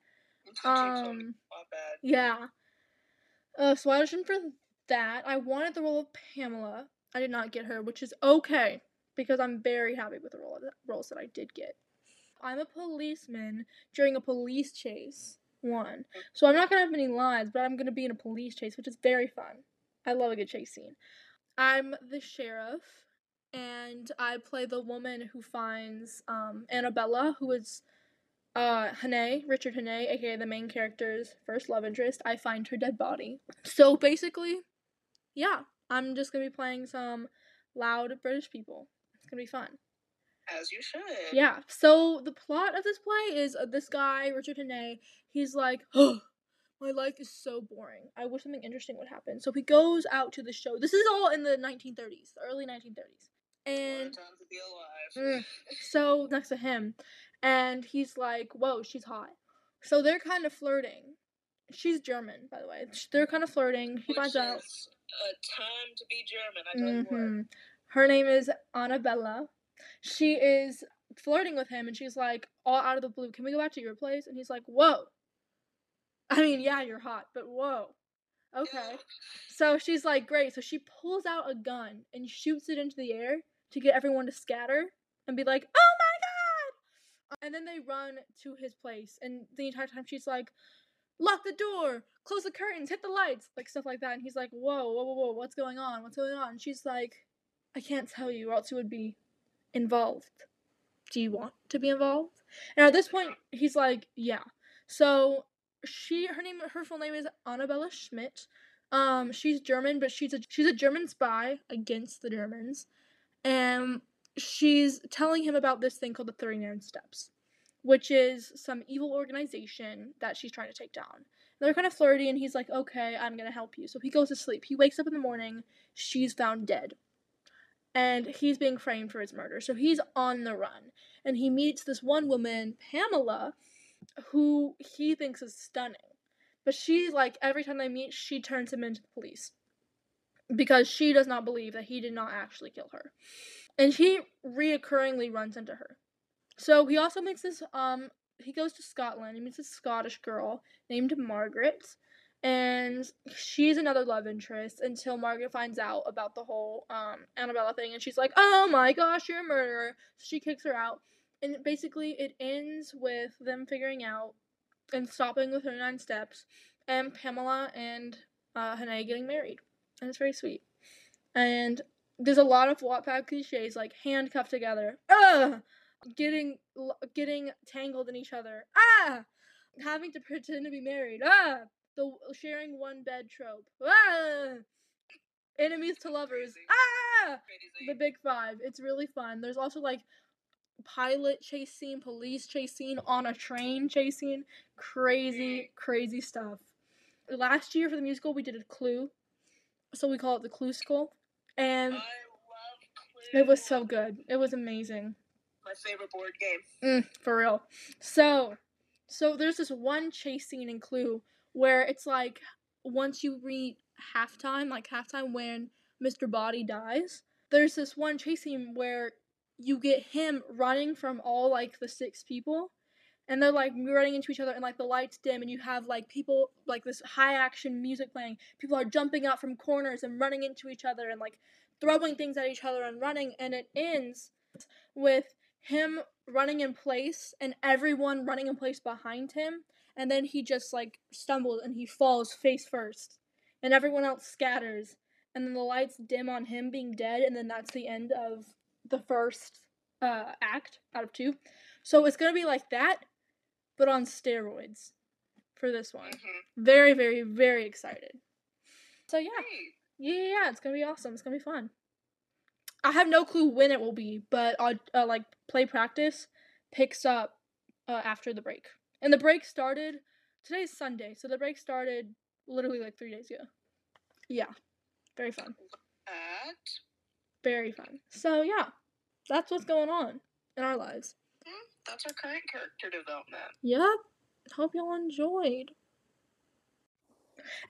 B: Um. Yeah. Uh, so I auditioned for that. I wanted the role of Pamela. I did not get her, which is okay because I'm very happy with the role roles that I did get. I'm a policeman during a police chase. One. So I'm not gonna have many lines, but I'm gonna be in a police chase, which is very fun. I love a good chase scene. I'm the sheriff, and I play the woman who finds um, Annabella, who is uh Hannay, Richard Hannay, aka the main character's first love interest. I find her dead body. So basically, yeah, I'm just gonna be playing some loud British people. It's gonna be fun.
A: As you should.
B: Yeah. So the plot of this play is uh, this guy, Richard Hannay, he's like, oh, [GASPS] my life is so boring. I wish something interesting would happen. So he goes out to the show. This is all in the 1930s, the early 1930s. And
A: time to be alive.
B: Mm. so next to him, and he's like, "Whoa, she's hot." So they're kind of flirting. She's German, by the way. They're kind of flirting. He
A: Which
B: finds out.
A: a time to be German. I tell you what.
B: Mhm. Her name is Annabella. She is flirting with him, and she's like, all out of the blue, "Can we go back to your place?" And he's like, "Whoa." I mean, yeah, you're hot, but whoa. Okay. So she's like, great. So she pulls out a gun and shoots it into the air to get everyone to scatter and be like, oh! And then they run to his place, and the entire time she's like, lock the door, close the curtains, hit the lights, like stuff like that. And he's like, whoa, whoa, whoa, whoa, what's going on? What's going on? And she's like, I can't tell you, or else you would be involved. Do you want to be involved? And at this point, he's like, yeah. So she, her name, her full name is Annabella Schmidt. Um, she's German, but she's a she's a German spy against the Germans, and she's telling him about this thing called the Thirty Nine Steps, which is some evil organization that she's trying to take down. They're kind of flirty, and he's like, "Okay, I'm gonna help you." So he goes to sleep. He wakes up in the morning. She's found dead, and he's being framed for his murder. So he's on the run, and he meets this one woman, Pamela, who he thinks is stunning. But she like every time they meet, she turns him into the police because she does not believe that he did not actually kill her, and he reoccurringly runs into her. So he also meets this um he goes to Scotland. He meets a Scottish girl named Margaret, and she's another love interest until Margaret finds out about the whole um Annabella thing, and she's like, "Oh my gosh, you're a murderer!" So she kicks her out, and basically it ends with them figuring out and stopping with her nine steps, and Pamela and uh, Hannay getting married, and it's very sweet. And there's a lot of Wattpad cliches like handcuffed together, ugh, getting getting tangled in each other, ah, having to pretend to be married, ah, the sharing one bed trope, ah, enemies to lovers, ah, the big five. It's really fun. There's also like pilot chase scene, police chase scene, on a train chase scene. Crazy, crazy stuff. Last year for the musical, we did a Clue, so we call it the Clue School, and it was so good. It was amazing.
A: My favorite board game.
B: Mm, for real. So, so there's this one chase scene in Clue where it's like once you reach halftime, like halftime when Mr. Body dies, there's this one chase scene where you get him running from all like the six people and they're like running into each other and like the lights dim and you have like people like this high action music playing people are jumping out from corners and running into each other and like throwing things at each other and running and it ends with him running in place and everyone running in place behind him and then he just like stumbles and he falls face first and everyone else scatters and then the lights dim on him being dead and then that's the end of the first uh, act out of two. So it's gonna be like that, but on steroids for this one. Mm-hmm. Very, very, very excited. So yeah. yeah, yeah, yeah, it's gonna be awesome. It's gonna be fun. I have no clue when it will be, but uh, uh like play practice picks up uh, after the break, and the break started. Today's Sunday, so the break started literally like three days ago. Yeah, very fun. At? Very fun. So yeah, that's what's going on in our lives.
A: That's our current character development.
B: Yep. Hope y'all enjoyed.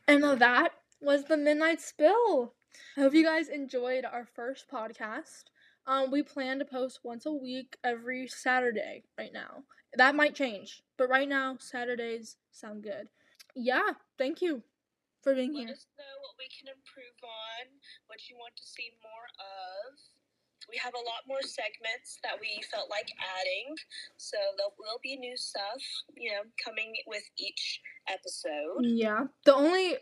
B: And that was the Midnight Spill. I hope you guys enjoyed our first podcast. Um, we plan to post once a week every Saturday right now. That might change, but right now, Saturdays sound good. Yeah, thank you for being
A: Let
B: here.
A: Let us know what we can improve on, what you want to see more of we have a lot more segments that we felt like adding. So there will be new stuff, you know, coming with each episode.
B: Yeah. The only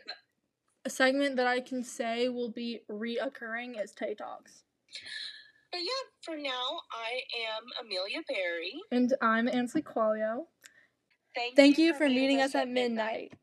B: segment that I can say will be reoccurring is Tay Talks.
A: But yeah, for now, I am Amelia Berry.
B: And I'm Ansley Qualio.
A: Thank,
B: Thank you, you for, meeting us at midnight. midnight.